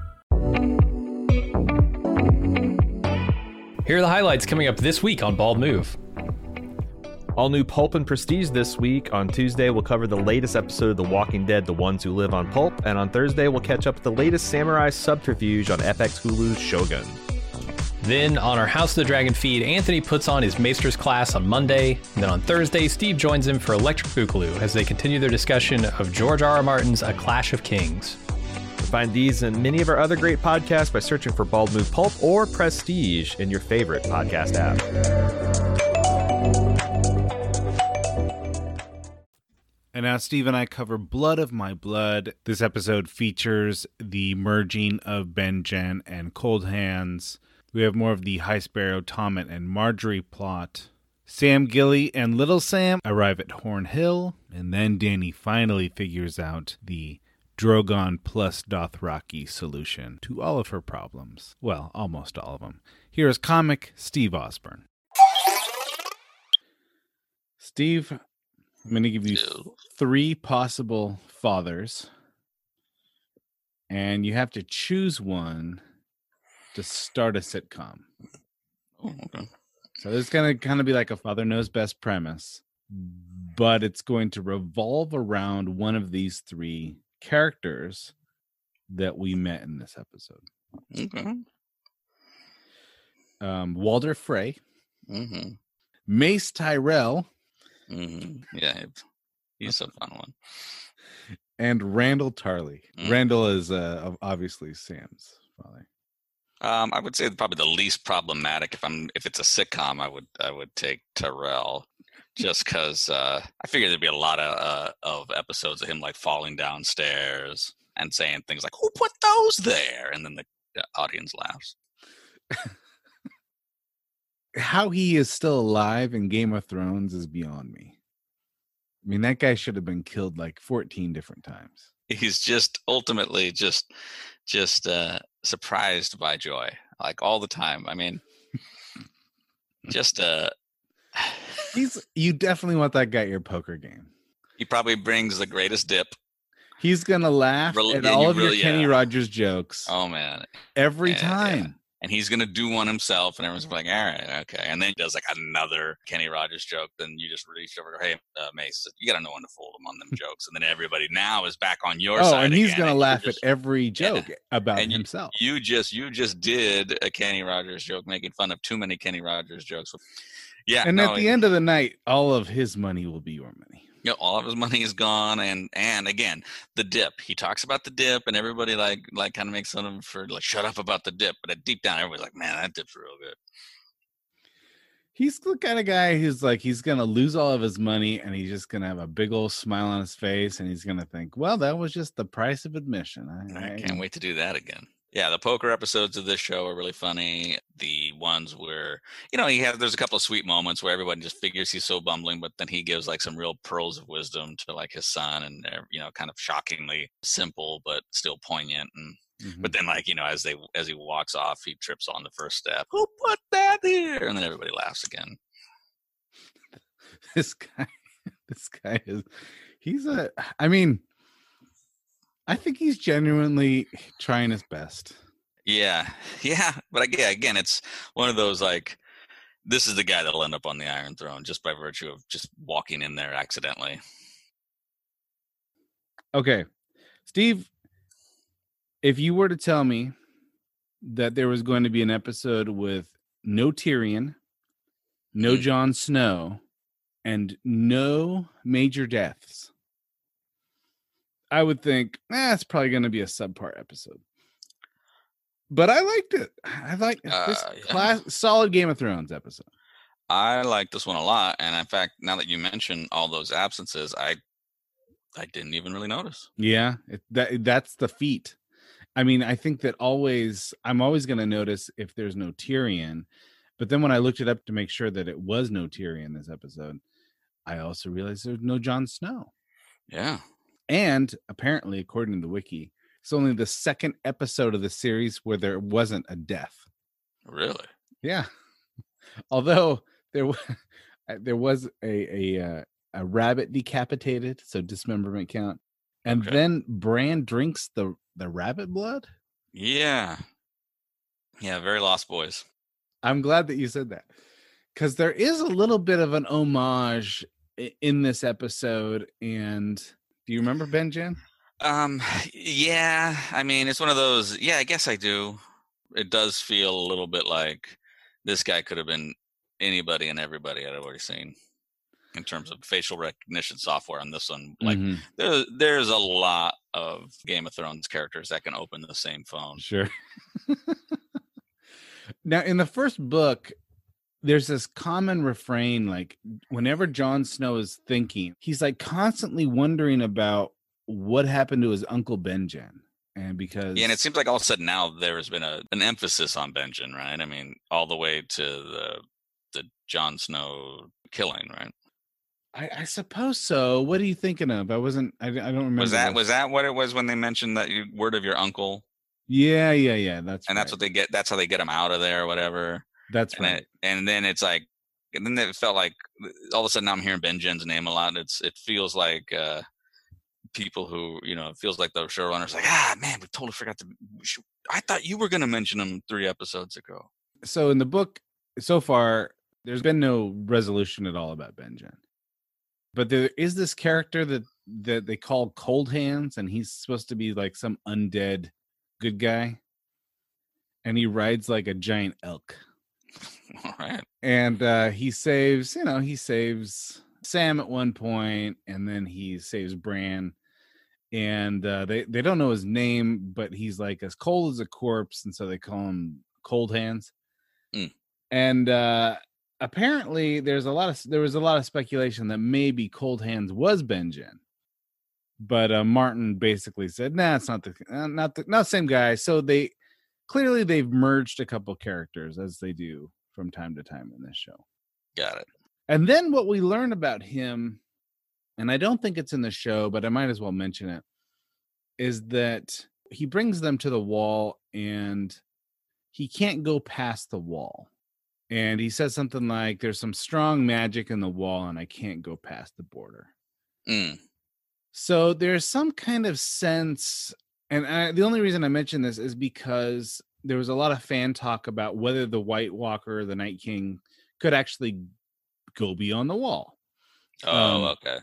Speaker 5: Here are the highlights coming up this week on Bald Move.
Speaker 6: All new Pulp and Prestige this week. On Tuesday, we'll cover the latest episode of The Walking Dead, The Ones Who Live on Pulp. And on Thursday, we'll catch up with the latest Samurai subterfuge on FX Hulu's Shogun.
Speaker 5: Then on our House of the Dragon feed, Anthony puts on his Maester's class on Monday. And then on Thursday, Steve joins him for Electric Boogaloo as they continue their discussion of George R. R. Martin's A Clash of Kings.
Speaker 6: Find these and many of our other great podcasts by searching for Bald Move Pulp or Prestige in your favorite podcast app.
Speaker 1: And now Steve and I cover Blood of My Blood. This episode features the merging of Benjen and Cold Hands. We have more of the High Sparrow, Tommen, and Margaery plot. Sam Gilly and Little Sam arrive at Horn Hill, and then Dany finally figures out the Drogon plus Dothraki solution to all of her problems. Well, almost all of them. Here is comic Steve Osborne. Steve, I'm going to give you three possible fathers, and you have to choose one to start a sitcom.
Speaker 7: Oh, okay.
Speaker 1: So this is going to kind of be like a father knows best premise, but it's going to revolve around one of these three characters that we met in this episode.
Speaker 7: Okay.
Speaker 1: Um, Walder Frey,
Speaker 7: Mm-hmm.
Speaker 1: Mace Tyrell,
Speaker 7: Mm-hmm. Yeah, he's a fun one.
Speaker 1: and Randyll Tarly.
Speaker 7: Mm.
Speaker 1: Randyll is uh, obviously Sam's father.
Speaker 7: Um, I would say probably the least problematic. If I'm if it's a sitcom, I would I would take Tyrell, just because uh, I figured there'd be a lot of uh, of episodes of him like falling downstairs and saying things like "Who put those there?" and then the audience laughs.
Speaker 1: How he is still alive in Game of Thrones is beyond me. I mean, that guy should have been killed like 14 different times.
Speaker 7: He's just ultimately just just uh surprised by joy like all the time. I mean, just uh
Speaker 1: He's you definitely want that guy at your poker game.
Speaker 7: he probably brings the greatest dip.
Speaker 1: He's gonna laugh at all
Speaker 7: you
Speaker 1: of
Speaker 7: really-
Speaker 1: your Kenny
Speaker 7: yeah.
Speaker 1: Rogers jokes
Speaker 7: Oh man.
Speaker 1: every
Speaker 7: Yeah, yeah.
Speaker 1: time.
Speaker 7: And he's gonna do one himself, and everyone's like, "All right, okay." And then he does like another Kenny Rogers joke. Then you just reach over, "Hey, uh, Mace, you gotta know when to fold them on them jokes." And then everybody now is back on your side.
Speaker 1: Oh,
Speaker 7: side.
Speaker 1: and he's
Speaker 7: again,
Speaker 1: gonna
Speaker 7: you're
Speaker 1: laugh
Speaker 7: just-
Speaker 1: at every joke about
Speaker 7: And
Speaker 1: himself.
Speaker 7: You just you just did a Kenny Rogers joke, making fun of too many Kenny Rogers jokes. Yeah,
Speaker 1: and
Speaker 7: no,
Speaker 1: at the end of the night, all of his money will be your money.
Speaker 7: you know, all of his money is gone and and again the dip he talks about the dip and everybody like like kind of makes fun of him for like shut up about the dip but deep down everybody's like man that dip's real good
Speaker 1: He's the kind of guy who's like he's gonna lose all of his money and he's just gonna have a big old smile on his face and he's gonna think, well, that was just the price of admission. I,
Speaker 7: i can't wait to do that again yeah the poker episodes of this show are really funny the ones where you know he has there's a couple of sweet moments where everyone just figures he's so bumbling but then he gives like some real pearls of wisdom to like his son and they're you know kind of shockingly simple but still poignant and
Speaker 1: Mm-hmm.
Speaker 7: But then, like you know, as they as he walks off, he trips on the first step. Who put that here? And then everybody laughs again.
Speaker 1: this guy, this guy is he's a I mean, I think he's genuinely trying his best.
Speaker 7: Yeah, yeah. But again, again, it's one of those like this is the guy that'll end up on the Iron Throne just by virtue of just walking in there accidentally.
Speaker 1: Okay. Steve, if you were to tell me that there was going to be an episode with no Tyrion, no
Speaker 7: Hmm.
Speaker 1: Jon Snow, and no major deaths, I would think, eh, it's probably going to be a subpart episode. But I liked it. I like this
Speaker 7: Uh, yeah.
Speaker 1: class solid Game of Thrones episode.
Speaker 7: I like this one a lot, and in fact, now that you mention all those absences, I I didn't even really notice.
Speaker 1: Yeah, it, that that's the feat. I mean, I think that always I'm always going to notice if there's no Tyrion, but then when I looked it up to make sure that it was no Tyrion this episode, I also realized there's no Jon Snow.
Speaker 7: Yeah.
Speaker 1: And apparently, according to the wiki, it's only the second episode of the series where there wasn't a death.
Speaker 7: Really?
Speaker 1: Yeah. Although there was there was a a uh, a rabbit decapitated, so dismemberment count. And
Speaker 7: Okay.
Speaker 1: then Bran drinks the the rabbit blood.
Speaker 7: Yeah. Yeah, very lost boys.
Speaker 1: I'm glad that you said that. Cuz there is a little bit of an homage in this episode and do you remember Ben Benjen?
Speaker 7: Um, yeah, I mean, it's one of those. Yeah, I guess I do. It does feel a little bit like this guy could have been anybody and everybody I'd already seen in terms of facial recognition software on this one. Like,
Speaker 1: Mhm.
Speaker 7: there, there's a lot of Game of Thrones characters that can open the same phone.
Speaker 1: Sure. now, in the first book, there's this common refrain like whenever Jon Snow is thinking, he's like constantly wondering about what happened to his uncle Benjen. And because
Speaker 7: Yeah, and it seems like all of a sudden now there has been a, an emphasis on Benjen, right? I mean, all the way to the the Jon Snow killing, right?
Speaker 1: I, I suppose so. What are you thinking of? I wasn't. I, I don't remember.
Speaker 7: Was that
Speaker 1: this.
Speaker 7: was that what it was when they mentioned that you, word of your uncle?
Speaker 1: Yeah, yeah, yeah. That's
Speaker 7: and that's what they get. That's how they get him out of there, or whatever.
Speaker 1: That's
Speaker 7: and
Speaker 1: right.
Speaker 7: It, and then it's like, and then it felt like all of a sudden I'm hearing Benjen's name a lot. It's it feels like uh people who you know it feels like the showrunners like ah man we totally forgot to. I thought you were going to mention him three episodes ago.
Speaker 1: so in the book so far there's been no resolution at all about benjen but there is this character that that they call cold hands and he's supposed to be like some undead good guy and he rides like a giant elk
Speaker 7: All right.
Speaker 1: and uh he saves you know he saves sam at one point and then he saves bran and uh they they don't know his name but he's like as cold as a corpse and so they call him cold hands
Speaker 7: Mm.
Speaker 1: and uh apparently there's a lot of there was a lot of speculation that maybe cold hands was benjen but uh martin basically said nah it's not the uh, not the not the same guy so they clearly they've merged a couple characters as they do from time to time in this show.
Speaker 7: Got it.
Speaker 1: And then what we learn about him, and I don't think it's in the show, but I might as well mention it, is that he brings them to the wall and he can't go past the wall. And he says something like, There's some strong magic in the wall, and I can't go past the border.
Speaker 7: Mm.
Speaker 1: So there's some kind of sense, and I, the only reason I mention this is because there was a lot of fan talk about whether the White Walker, the Night King, could actually go beyond the wall.
Speaker 7: Oh,
Speaker 1: Um,
Speaker 7: okay.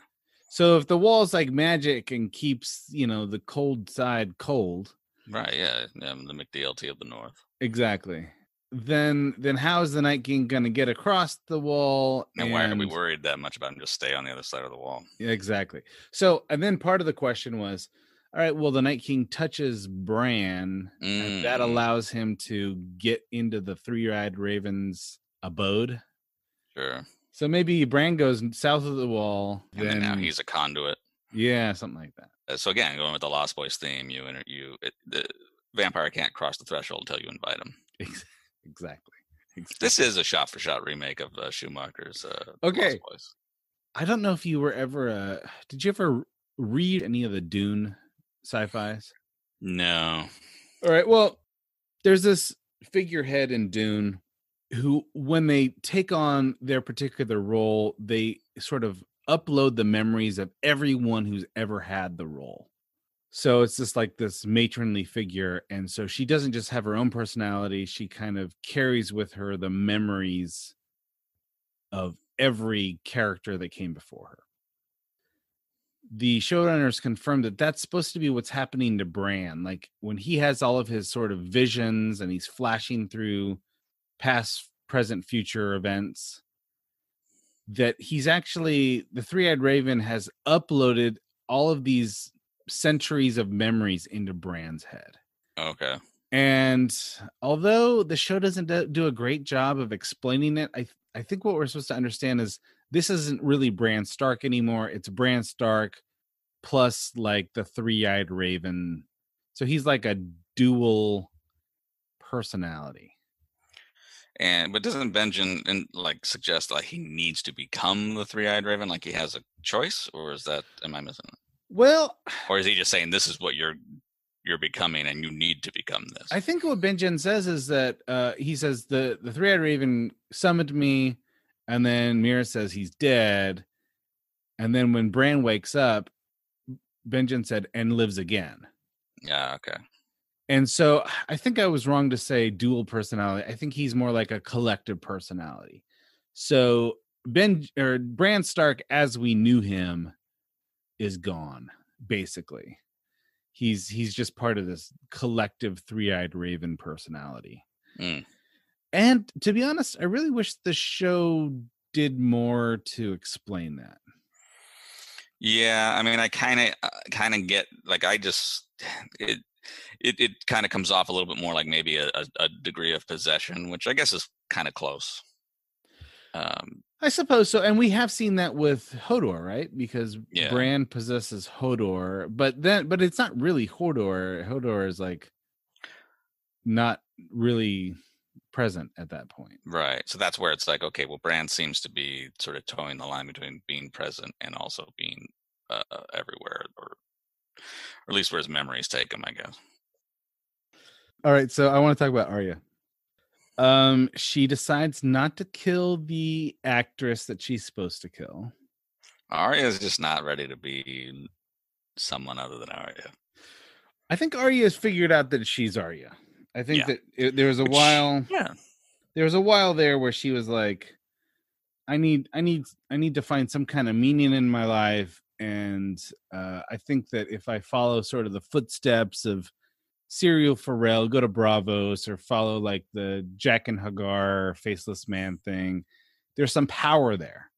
Speaker 1: So if the wall's like magic and keeps, you know, the cold side cold,
Speaker 7: Right, yeah. yeah the McDLT of the North.
Speaker 1: exactly. Then then how is the Night King gonna get across the wall?
Speaker 7: And, why are we worried that much about him just stay on the other side of the wall?
Speaker 1: Yeah, exactly. So, and then part of the question was, all right, well, the Night King touches Bran, and that
Speaker 7: Mm.
Speaker 1: allows him to get into the three-eyed raven's abode.
Speaker 7: Sure.
Speaker 1: So maybe Bran goes south of the wall.
Speaker 7: And then now he's a conduit.
Speaker 1: yeah, something like that.
Speaker 7: Uh, So again, going with the Lost Boys theme, you inter- you it, the vampire can't cross the threshold until you invite him.
Speaker 1: Ex- Exactly.
Speaker 7: This is a shot-for-shot remake of uh, Schumacher's. Uh,
Speaker 1: Okay.
Speaker 7: Lost Boys.
Speaker 1: I don't know if you were ever. Uh, did you ever read any of the Dune sci-fi's?
Speaker 7: No.
Speaker 1: All right. Well, there's this figurehead in Dune who, when they take on their particular role, they sort of upload the memories of everyone who's ever had the role. So it's just like this matronly figure. And so she doesn't just have her own personality, she kind of carries with her the memories of every character that came before her. The showrunners confirmed that that's supposed to be what's happening to Bran. Like when he has all of his sort of visions and he's flashing through past, present, future events, that he's actually the three eyed raven has uploaded all of these centuries of memories into Bran's head.
Speaker 7: Okay.
Speaker 1: And although the show doesn't do- do a great job of explaining it, I I think what we're supposed to understand is this isn't really Bran Stark anymore. It's Bran Stark plus like the three-eyed raven. So he's like a dual personality.
Speaker 7: And but doesn't Benjen and like suggest like he needs to become the three-eyed raven? Like he has a choice, or is that am I missing? it?
Speaker 1: Well,
Speaker 7: Or is he just saying this is what you're you're becoming and you need to become this?
Speaker 1: I think what Benjen says is that uh, he says the the three eyed raven summoned me, and then Meera says he's dead, and then when Bran wakes up, Benjen said and lives again.
Speaker 7: Yeah. Okay.
Speaker 1: And so I think I was wrong to say dual personality. I think he's more like a collective personality. So Ben or Bran Stark, as we knew him, is gone. Basically, he's he's just part of this collective three-eyed raven personality.
Speaker 7: Mm.
Speaker 1: And to be honest, I really wish the show did more to explain that.
Speaker 7: Yeah, I mean, I kind of, uh, kind of get like I just it, it, it kind of comes off a little bit more like maybe a, a, degree of possession, which I guess is kind of close. Um,
Speaker 1: I suppose so. And we have seen that with Hodor, right? Because
Speaker 7: Yeah.
Speaker 1: Bran possesses Hodor, but then but it's not really Hodor. Hodor is like not really present at that point.
Speaker 7: right. So that's where it's like, okay, well, Bran seems to be sort of towing the line between being present and also being uh, everywhere, or, or at least where his memories take him, I guess.
Speaker 1: All right, so I want to talk about Arya. Um, she decides not to kill the actress that she's supposed to kill.
Speaker 7: Arya's just not ready to be someone other than Arya.
Speaker 1: I think Arya has figured out that she's Arya. I think
Speaker 7: Yeah.
Speaker 1: that it, there was a
Speaker 7: Which-
Speaker 1: while.
Speaker 7: Yeah.
Speaker 1: there was a while there where she was like i need i need i need to find some kind of meaning in my life and uh, i think that if i follow sort of the footsteps of Syrio Forel go to Braavos or follow like the Jaqen H'ghar faceless man thing there's some power there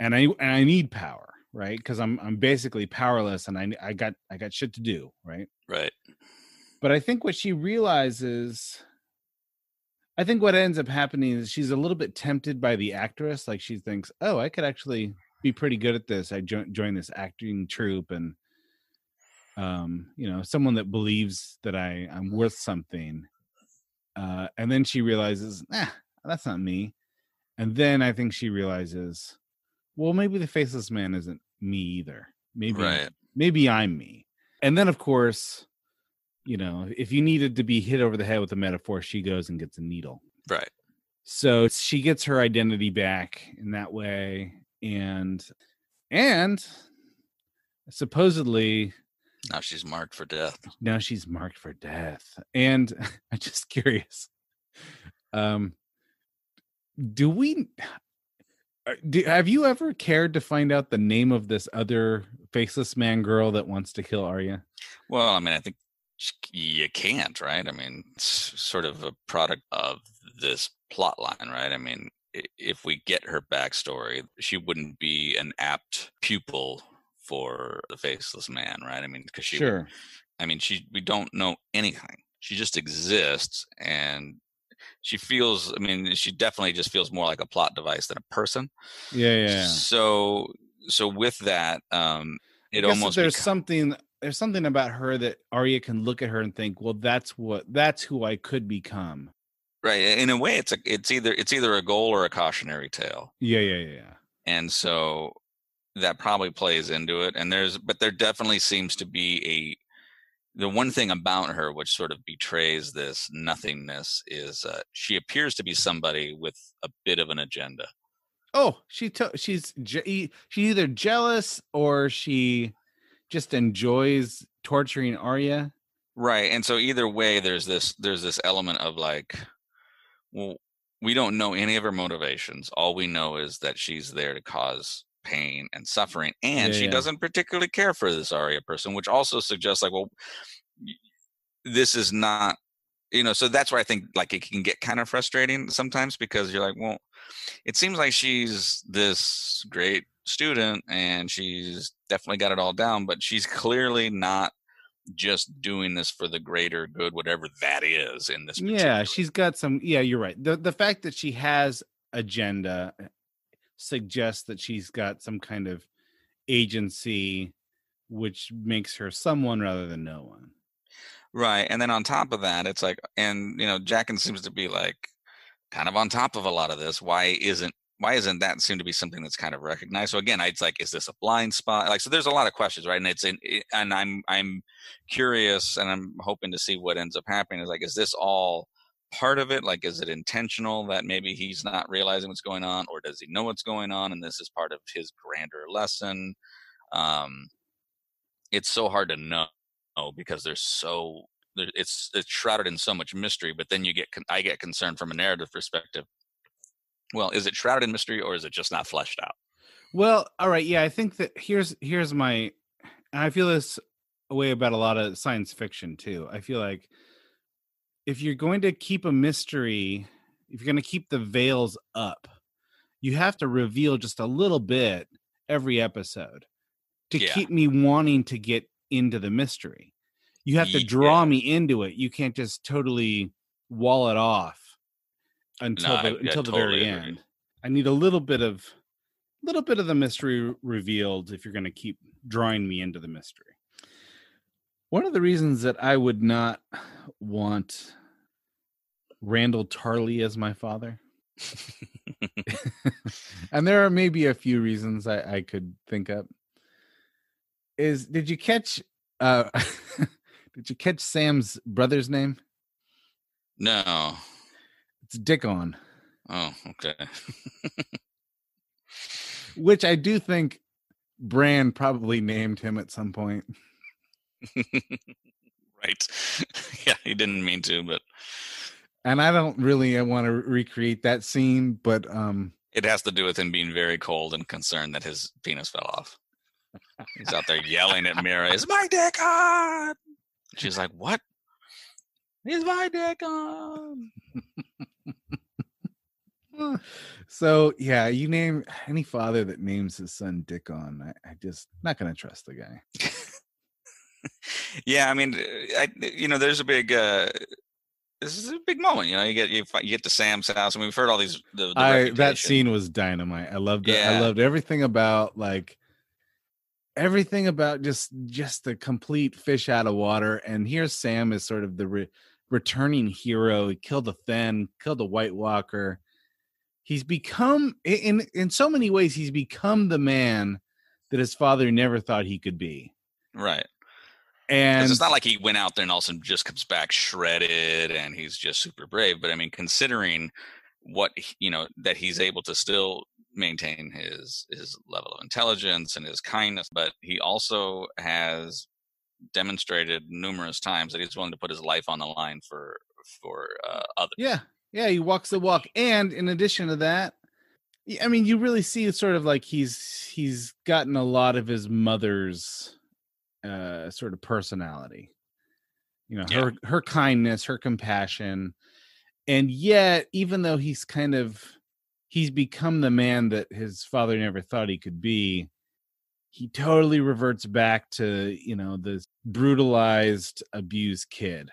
Speaker 1: and i and i need power right because i'm i'm basically powerless and i i got i got shit to do right
Speaker 7: Right.
Speaker 1: But I think what she realizes, I think what ends up happening is she's a little bit tempted by the actress. Like she thinks, oh, I could actually be pretty good at this. I jo- join this acting troupe and um, you know, someone that believes that I I'm worth something. Uh, and then she realizes, nah, that's not me. And then I think she realizes, well, maybe the faceless man isn't me either. Maybe
Speaker 7: Right.
Speaker 1: maybe I'm me. And then of course, you know, if you needed to be hit over the head with a metaphor, she goes and gets a needle.
Speaker 7: Right.
Speaker 1: So she gets her identity back in that way. And and supposedly
Speaker 7: Now she's marked for death.
Speaker 1: now she's marked for death. And I'm just curious. Um do we uh, do, have you ever cared to find out the name of this other faceless man girl that wants to kill Arya?
Speaker 7: Well, I mean, I think you can't, right? I mean, it's sort of a product of this plot line, right? I mean, if we get her backstory, she wouldn't be an apt pupil for the faceless man, right? I mean, because she, would-
Speaker 1: Sure.
Speaker 7: I mean, she we don't know anything. She just exists, and she feels. I mean, she definitely just feels more like a plot device than a person.
Speaker 1: Yeah, yeah.
Speaker 7: So, so with that, um, it almost
Speaker 1: there's something there's something about her that Arya can look at her and think, well, that's what that's who I could become.
Speaker 7: right in a way it's a it's either it's either a goal or a cautionary tale
Speaker 1: Yeah, yeah, yeah, yeah.
Speaker 7: and so that probably plays into it and there's but there definitely seems to be a the one thing about her which sort of betrays this nothingness is uh, she appears to be somebody with a bit of an agenda
Speaker 1: Oh, she to- she's je- she's either jealous or she just enjoys torturing Arya.
Speaker 7: right and so either way there's this there's this element of like well we don't know any of her motivations all we know is that she's there to cause pain and suffering and
Speaker 1: Yeah,
Speaker 7: she
Speaker 1: yeah.
Speaker 7: doesn't particularly care for this Arya person which also suggests like well this is not you know so that's where i think like it can get kind of frustrating sometimes because you're like well it seems like she's this great student and she's definitely got it all down but she's clearly not just doing this for the greater good whatever that is in this
Speaker 1: Yeah, she's got some. Yeah, you're right. the The fact that she has agenda uh, suggests that she's got some kind of agency, which makes her someone rather than no one.
Speaker 7: Right. And then on top of that, it's like, and you know, Jaqen seems to be like kind of on top of a lot of this. Why isn't why isn't that seem to be something that's kind of recognized? So again, it's like, is this a blind spot? Like, so there's a lot of questions, right? And it's in, and I'm I'm curious, and I'm hoping to see what ends up happening. Is like, is this all part of it? Like, is it intentional that maybe he's not realizing what's going on, or does he know what's going on, and this is part of his grander lesson? Um, it's so hard to know because there's so it's it's shrouded in so much mystery but then you get i get concerned from a narrative perspective well is it shrouded in mystery or is it just not fleshed out
Speaker 1: Well, all right, yeah, I think that here's here's my and I feel this way about a lot of science fiction too. I feel like if you're going to keep a mystery, if you're going to keep the veils up, you have to reveal just a little bit every episode to
Speaker 7: Yeah.
Speaker 1: keep me wanting to get into the mystery. You have to draw me into it. You can't just totally wall it off until
Speaker 7: No,
Speaker 1: the
Speaker 7: I
Speaker 1: until the
Speaker 7: totally
Speaker 1: very
Speaker 7: agree.
Speaker 1: end. I need a little bit of a little bit of the mystery revealed if you're going to keep drawing me into the mystery. One of the reasons that I would not want Randyll Tarly as my father, and there are maybe a few reasons I, I could think up, is did you catch uh did you catch Sam's brother's name?
Speaker 7: no
Speaker 1: It's Dickon,
Speaker 7: oh okay.
Speaker 1: Which I do think Bran probably named him at some point.
Speaker 7: right. Yeah he didn't mean to but
Speaker 1: and I don't really want to recreate that scene, but um,
Speaker 7: it has to do with him being very cold and concerned that his penis fell off. He's out there yelling at Meera is my dick on? She's like what? Is my dick on
Speaker 1: so yeah, you name any father that names his son Dickon, I, I just not gonna trust the guy.
Speaker 7: yeah i mean uh, i you know there's a big uh this is a big moment you know you get you, you get to sam's house and we've heard all these the, the
Speaker 1: I that scene was dynamite. I loved it. I loved everything about like everything about just just the complete fish out of water. And here Sam is sort of the re- returning hero. He killed the Thenn, killed the White Walker. He's become in in so many ways. He's become the man that his father never thought he could be.
Speaker 7: Right.
Speaker 1: And
Speaker 7: it's not like he went out there and all of a sudden just comes back shredded and he's just super brave. But I mean, considering what you know that he's able to still maintain his his level of intelligence and his kindness, but he also has demonstrated numerous times that he's willing to put his life on the line for for uh, others.
Speaker 1: Yeah, yeah, he walks the walk, and in addition to that, I mean, you really see sort of like he's he's gotten a lot of his mother's uh, sort of personality. You know,
Speaker 7: Yeah.
Speaker 1: her her kindness, her compassion, and yet, even though he's kind of he's become the man that his father never thought he could be, he totally reverts back to you know this brutalized, abused kid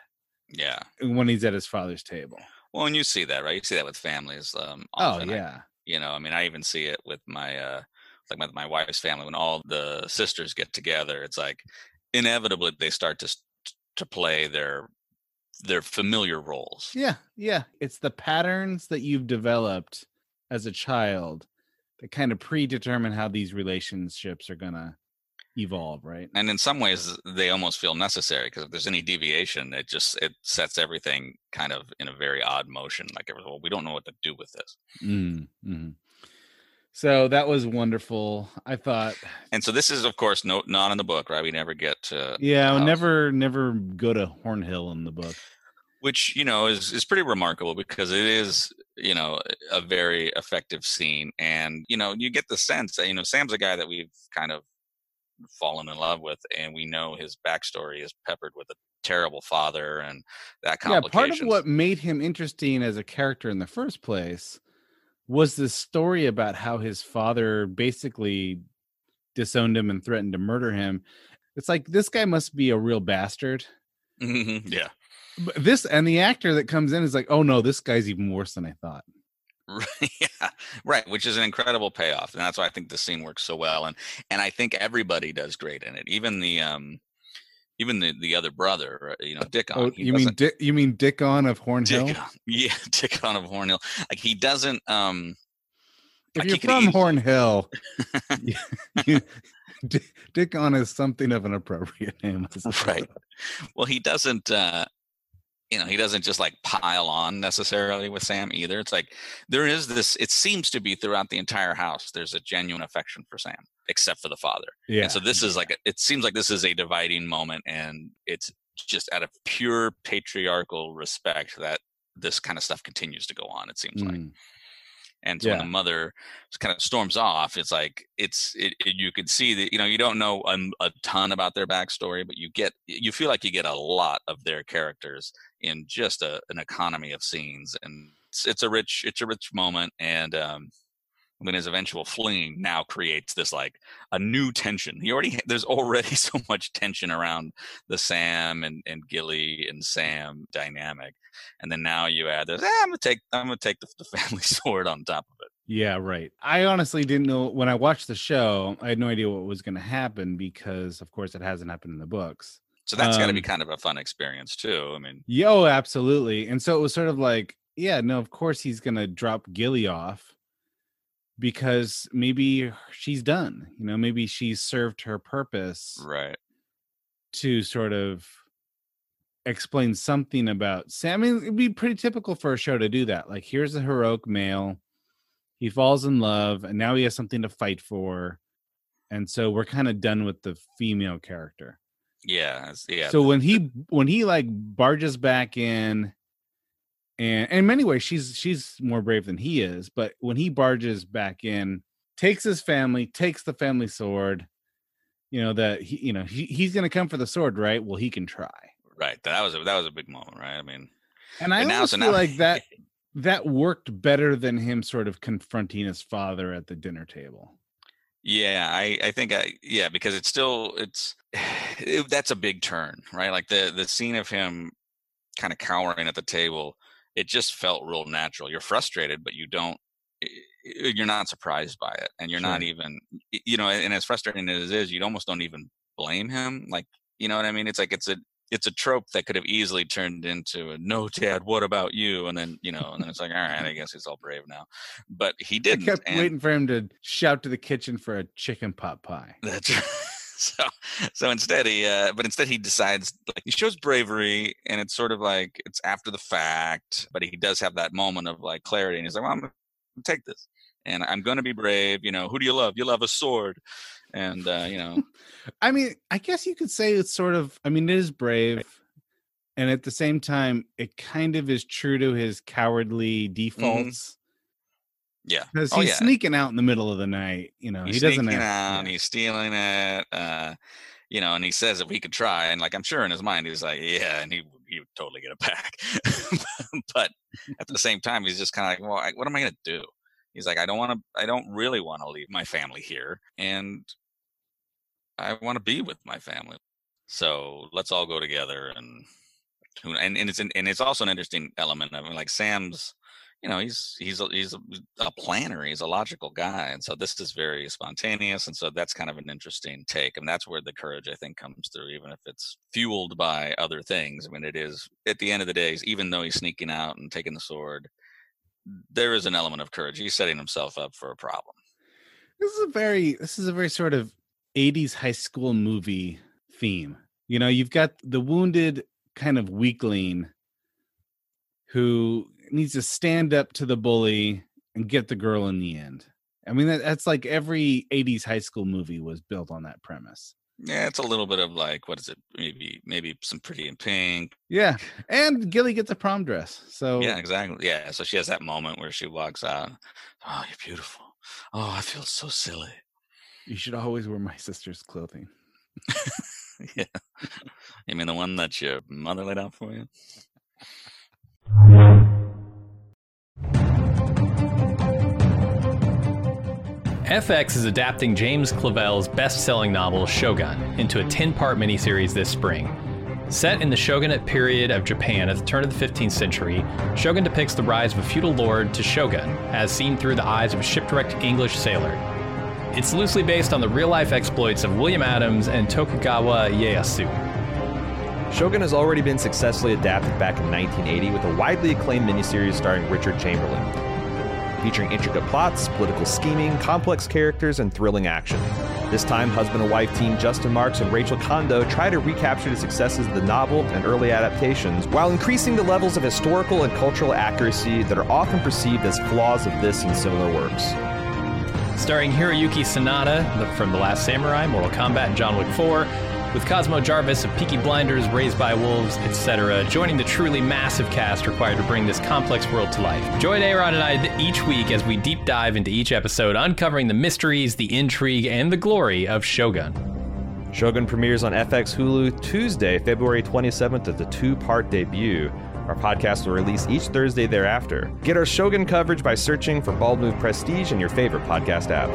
Speaker 7: Yeah.
Speaker 1: when he's at his father's table.
Speaker 7: Well, and you see that, right? You see that with families. Um,
Speaker 1: Oh
Speaker 7: often. I-
Speaker 1: yeah,
Speaker 7: you know, I mean, I even see it with my uh, like my, my wife's family when all the sisters get together. It's like inevitably they start to to play their their familiar roles.
Speaker 1: yeah, yeah. It's the patterns that you've developed as a child that kind of predetermine how these relationships are gonna evolve, right?
Speaker 7: and in some ways they almost feel necessary because if there's any deviation it just it sets everything kind of in a very odd motion like well we don't know what to do with this
Speaker 1: Mm, mhm. So that was wonderful. I thought,
Speaker 7: and so this is of course no not in the book right we never get to
Speaker 1: yeah,
Speaker 7: house,
Speaker 1: never, never go to Hornhill in the book.
Speaker 7: which you know is is pretty remarkable because it is you know a very effective scene and you know you get the sense that you know sam's a guy that we've kind of fallen in love with and we know his backstory is peppered with a terrible father and that complication
Speaker 1: Yeah, part of what made him interesting as a character in the first place was the story about how his father basically disowned him and threatened to murder him. It's like this guy must be a real bastard.
Speaker 7: Mhm, yeah
Speaker 1: this and the actor that comes in is like, oh no, this guy's even worse than I thought.
Speaker 7: Right, yeah, right, which is an incredible payoff, and that's why I think the scene works so well, and and I think everybody does great in it, even the um, even the the other brother, uh, you know, Dickon.
Speaker 1: Oh, you mean Dick, you mean Dickon of Hornhill?
Speaker 7: Dickon, yeah, Dickon of Hornhill. Like he doesn't um,
Speaker 1: If you're from Hornhill, you, Dick- Dickon is something of an appropriate name.
Speaker 7: Right. Well, he doesn't. uh you know, he doesn't just like pile on necessarily with Sam either. It's like there is this. It seems to be throughout the entire house. There's a genuine affection for Sam, except for the father.
Speaker 1: Yeah.
Speaker 7: And so this is like a, it seems like this is a dividing moment, and it's just out of pure patriarchal respect that this kind of stuff continues to go on. It seems like.
Speaker 1: Mm.
Speaker 7: And so when
Speaker 1: Yeah.
Speaker 7: the mother kind of storms off, it's like it's it, it, you could see that you know you don't know a, a ton about their backstory, but you get you feel like you get a lot of their characters in just a, an economy of scenes, and it's, it's a rich it's a rich moment. And um, when his eventual fleeing now creates this like a new tension. He already there's already so much tension around the Sam and and Gilly and Sam dynamic, and then now you add this. "Ah, I'm gonna take I'm gonna take the, the family sword on top of it.
Speaker 1: Yeah, right. I honestly didn't know when I watched the show. I had no idea what was going to happen because, of course, it hasn't happened in the books.
Speaker 7: So that's got to be
Speaker 1: Um,
Speaker 7: kind of a fun experience too. I mean,
Speaker 1: Yo, absolutely. And so it was sort of like, yeah, no, of course he's going to drop Gilly off because maybe she's done. You know, maybe she's served her purpose
Speaker 7: right?
Speaker 1: to sort of explain something about Sam. I mean, it'd be pretty typical for a show to do that. Like, here's a heroic male, he falls in love, and now he has something to fight for. And so we're kind of done with the female character.
Speaker 7: Yeah, yeah.
Speaker 1: So when he when he like barges back in, and, and in many ways she's she's more brave than he is, but when he barges back in, takes his family, takes the family sword, you know that he you know he, he's gonna come for the sword, right? Well, he can try.
Speaker 7: right, that was a, that was a big moment, right? I mean,
Speaker 1: And I
Speaker 7: And now- so
Speaker 1: feel
Speaker 7: now-
Speaker 1: like that that worked better than him sort of confronting his father at the dinner table.
Speaker 7: Yeah, I, I think I yeah because it's still it's it, that's a big turn, right? Like the the scene of him kind of cowering at the table, it just felt real natural. You're frustrated, but you don't. you're not surprised by it and you're sure. not even you know and as frustrating as it is you almost don't even blame him like you know what i mean it's like it's a it's a trope that could have easily turned into a no dad what about you? And then you know and then it's like all right i guess he's all brave now. But he didn't
Speaker 1: I kept and, waiting for him to shout to the kitchen for a chicken pot pie.
Speaker 7: That's right. So so instead he uh but instead he decides like he shows bravery and it's sort of like it's after the fact but he does have that moment of like clarity and he's like well i'm gonna take this and i'm gonna be brave you know who do you love? You love a sword and uh you know
Speaker 1: i mean i guess you could say it's sort of i mean it is brave right. and at the same time it kind of is true to his cowardly mm-hmm. defaults
Speaker 7: yeah,
Speaker 1: because
Speaker 7: oh,
Speaker 1: he's
Speaker 7: yeah.
Speaker 1: sneaking out in the middle of the night. You know,
Speaker 7: he's
Speaker 1: he doesn't
Speaker 7: sneaking
Speaker 1: have,
Speaker 7: out. Yeah. He's stealing it. Uh, you know, and he says if he could try, and like I'm sure in his mind he's like, yeah, and he he would totally get it back. but at the same time, he's just kind of like, well, I, what am I gonna do? He's like, I don't want to. I don't really want to leave my family here, and I want to be with my family. So let's all go together and and and it's an, and it's also an interesting element of it. Like Sam's you know he's he's a, he's a, a, planner he's a logical guy and so this is very spontaneous and so that's kind of an interesting take and that's where the courage i think comes through even if it's fueled by other things i mean it is at the end of the day even though he's sneaking out and taking the sword there is an element of courage he's setting himself up for a problem
Speaker 1: this is a very this is a very sort of 80s high school movie theme you know you've got the wounded kind of weakling who needs to stand up to the bully and get the girl in the end. I mean, that, that's like every 80s high school movie was built on that premise.
Speaker 7: Yeah, it's a little bit of like, what is it? Maybe, maybe some pretty in pink.
Speaker 1: Yeah. And Gilly gets a prom dress. So,
Speaker 7: yeah, exactly. Yeah. So she has that moment where she walks out. Oh, you're beautiful. Oh, I feel so silly.
Speaker 1: You should always wear my sister's clothing.
Speaker 7: yeah. You mean the one that your mother laid out for you?
Speaker 5: FX is adapting James Clavell's best selling novel Shogun into a 10 part miniseries this spring. Set in the shogunate period of Japan at the turn of the 15th century, Shogun depicts the rise of a feudal lord to shogun, as seen through the eyes of a shipwrecked English sailor. It's loosely based on the real life exploits of William Adams and Tokugawa Ieyasu.
Speaker 6: Shogun has already been successfully adapted back in 1980 with a widely acclaimed miniseries starring Richard Chamberlain featuring intricate plots, political scheming, complex characters, and thrilling action. This time, husband and wife team Justin Marks and Rachel Kondo try to recapture the successes of the novel and early adaptations while increasing the levels of historical and cultural accuracy that are often perceived as flaws of this and similar works.
Speaker 5: Starring Hiroyuki Sanada from The Last Samurai, Mortal Kombat, and John Wick 4, with Cosmo Jarvis of Peaky Blinders, Raised by Wolves, etc., joining the truly massive cast required to bring this complex world to life. Join Aaron and I each week as we deep dive into each episode, uncovering the mysteries, the intrigue, and the glory of Shogun.
Speaker 6: Shogun premieres on FX Hulu Tuesday, February 27th as a two part debut. Our podcast will release each Thursday thereafter. Get our Shogun coverage by searching for Bald Move Prestige in your favorite podcast app.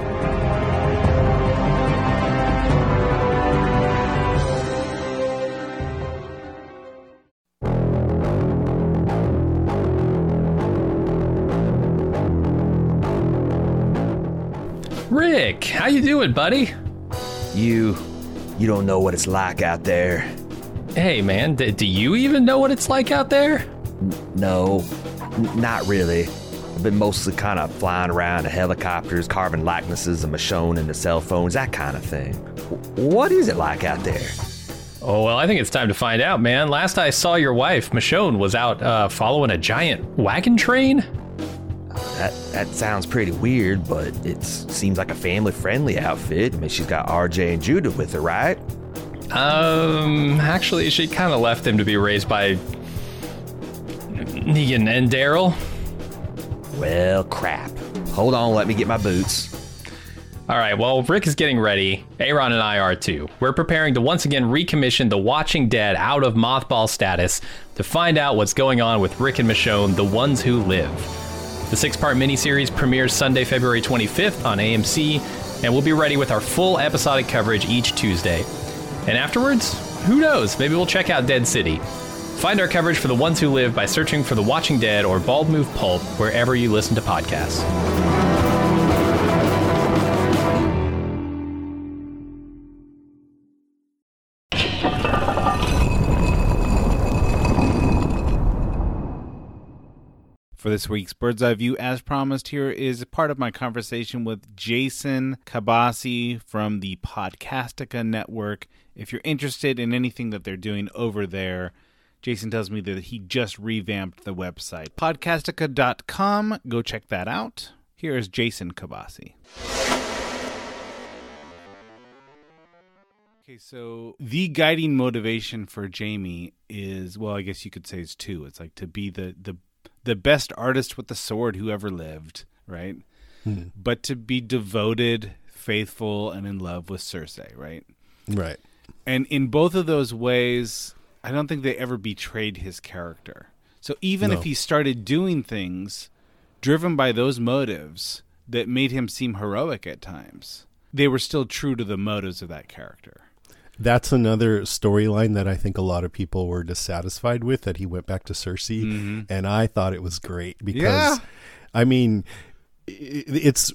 Speaker 5: Rick, how you doing, buddy?
Speaker 8: You, you don't know what it's like out there.
Speaker 5: Hey, man, d- do you even know what it's like out there?
Speaker 8: N- no, N- not really. I've been mostly kind of flying around in helicopters, carving likenesses of Michonne into cell phones, that kind of thing. W- what is it like out there?
Speaker 5: Oh, well, I think it's time to find out, man. Last I saw your wife, Michonne, was out uh, following a giant wagon train.
Speaker 8: That that sounds pretty weird, but it seems like a family-friendly outfit. I mean, she's got RJ and Judith with her, right?
Speaker 5: Um, actually, she kind of left them to be raised by Negan and Daryl.
Speaker 8: Well, crap. Hold on, let me get my boots.
Speaker 5: All right, well, Rick is getting ready. Aaron and I are too. We're preparing to once again recommission The Watching Dead out of mothball status to find out what's going on with Rick and Michonne, the ones who live. The six part miniseries premieres Sunday, February 25th on AMC, and we'll be ready with our full episodic coverage each Tuesday. And afterwards, who knows? Maybe we'll check out Dead City. Find our coverage for the ones who live by searching for The Watching Dead or Bald Move Pulp wherever you listen to podcasts.
Speaker 1: For this week's Bird's Eye View, as promised, here is part of my conversation with Jason Kabasi from the Podcastica Network. If you're interested in anything that they're doing over there, Jason tells me that he just revamped the website. Podcastica.com. Go check that out. Here is Jason Kabasi. Okay, so the guiding motivation for Jaime is well, I guess you could say it's two. It's like to be the the the best artist with the sword who ever lived, right?
Speaker 9: Mhm.
Speaker 1: But to be devoted, faithful, and in love with Cersei, right?
Speaker 9: Right.
Speaker 1: And in both of those ways, I don't think they ever betrayed his character. So even
Speaker 9: No.
Speaker 1: if he started doing things driven by those motives that made him seem heroic at times, they were still true to the motives of that character.
Speaker 9: That's another storyline that I think a lot of people were dissatisfied with that he went back to Cersei, mm-hmm. and I thought it was great because,
Speaker 1: Yeah.
Speaker 9: I mean, it's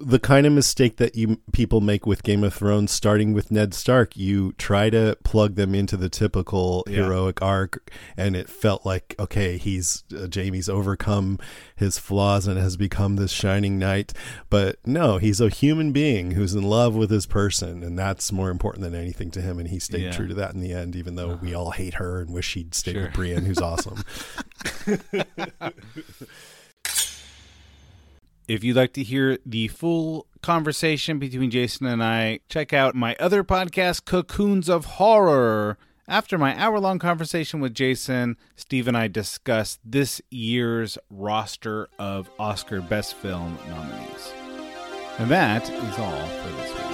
Speaker 9: the kind of mistake that you people make with Game of Thrones, starting with Ned Stark. You try to plug them into the typical
Speaker 1: Yeah.
Speaker 9: heroic arc, and it felt like okay, he's uh, Jaime's overcome his flaws and has become this shining knight. But no, he's a human being who's in love with his person, and that's more important than anything to him. And he stayed
Speaker 1: Yeah.
Speaker 9: true to that in the end, even though we all hate her and wish he'd stayed
Speaker 1: Sure.
Speaker 9: with Brienne, who's awesome.
Speaker 1: If you'd like to hear the full conversation between Jason and I, check out my other podcast, Cocoons of Horror. After my hour long conversation with Jason, Steve and I discussed this year's roster of Oscar Best Film nominees. And that is all for this week.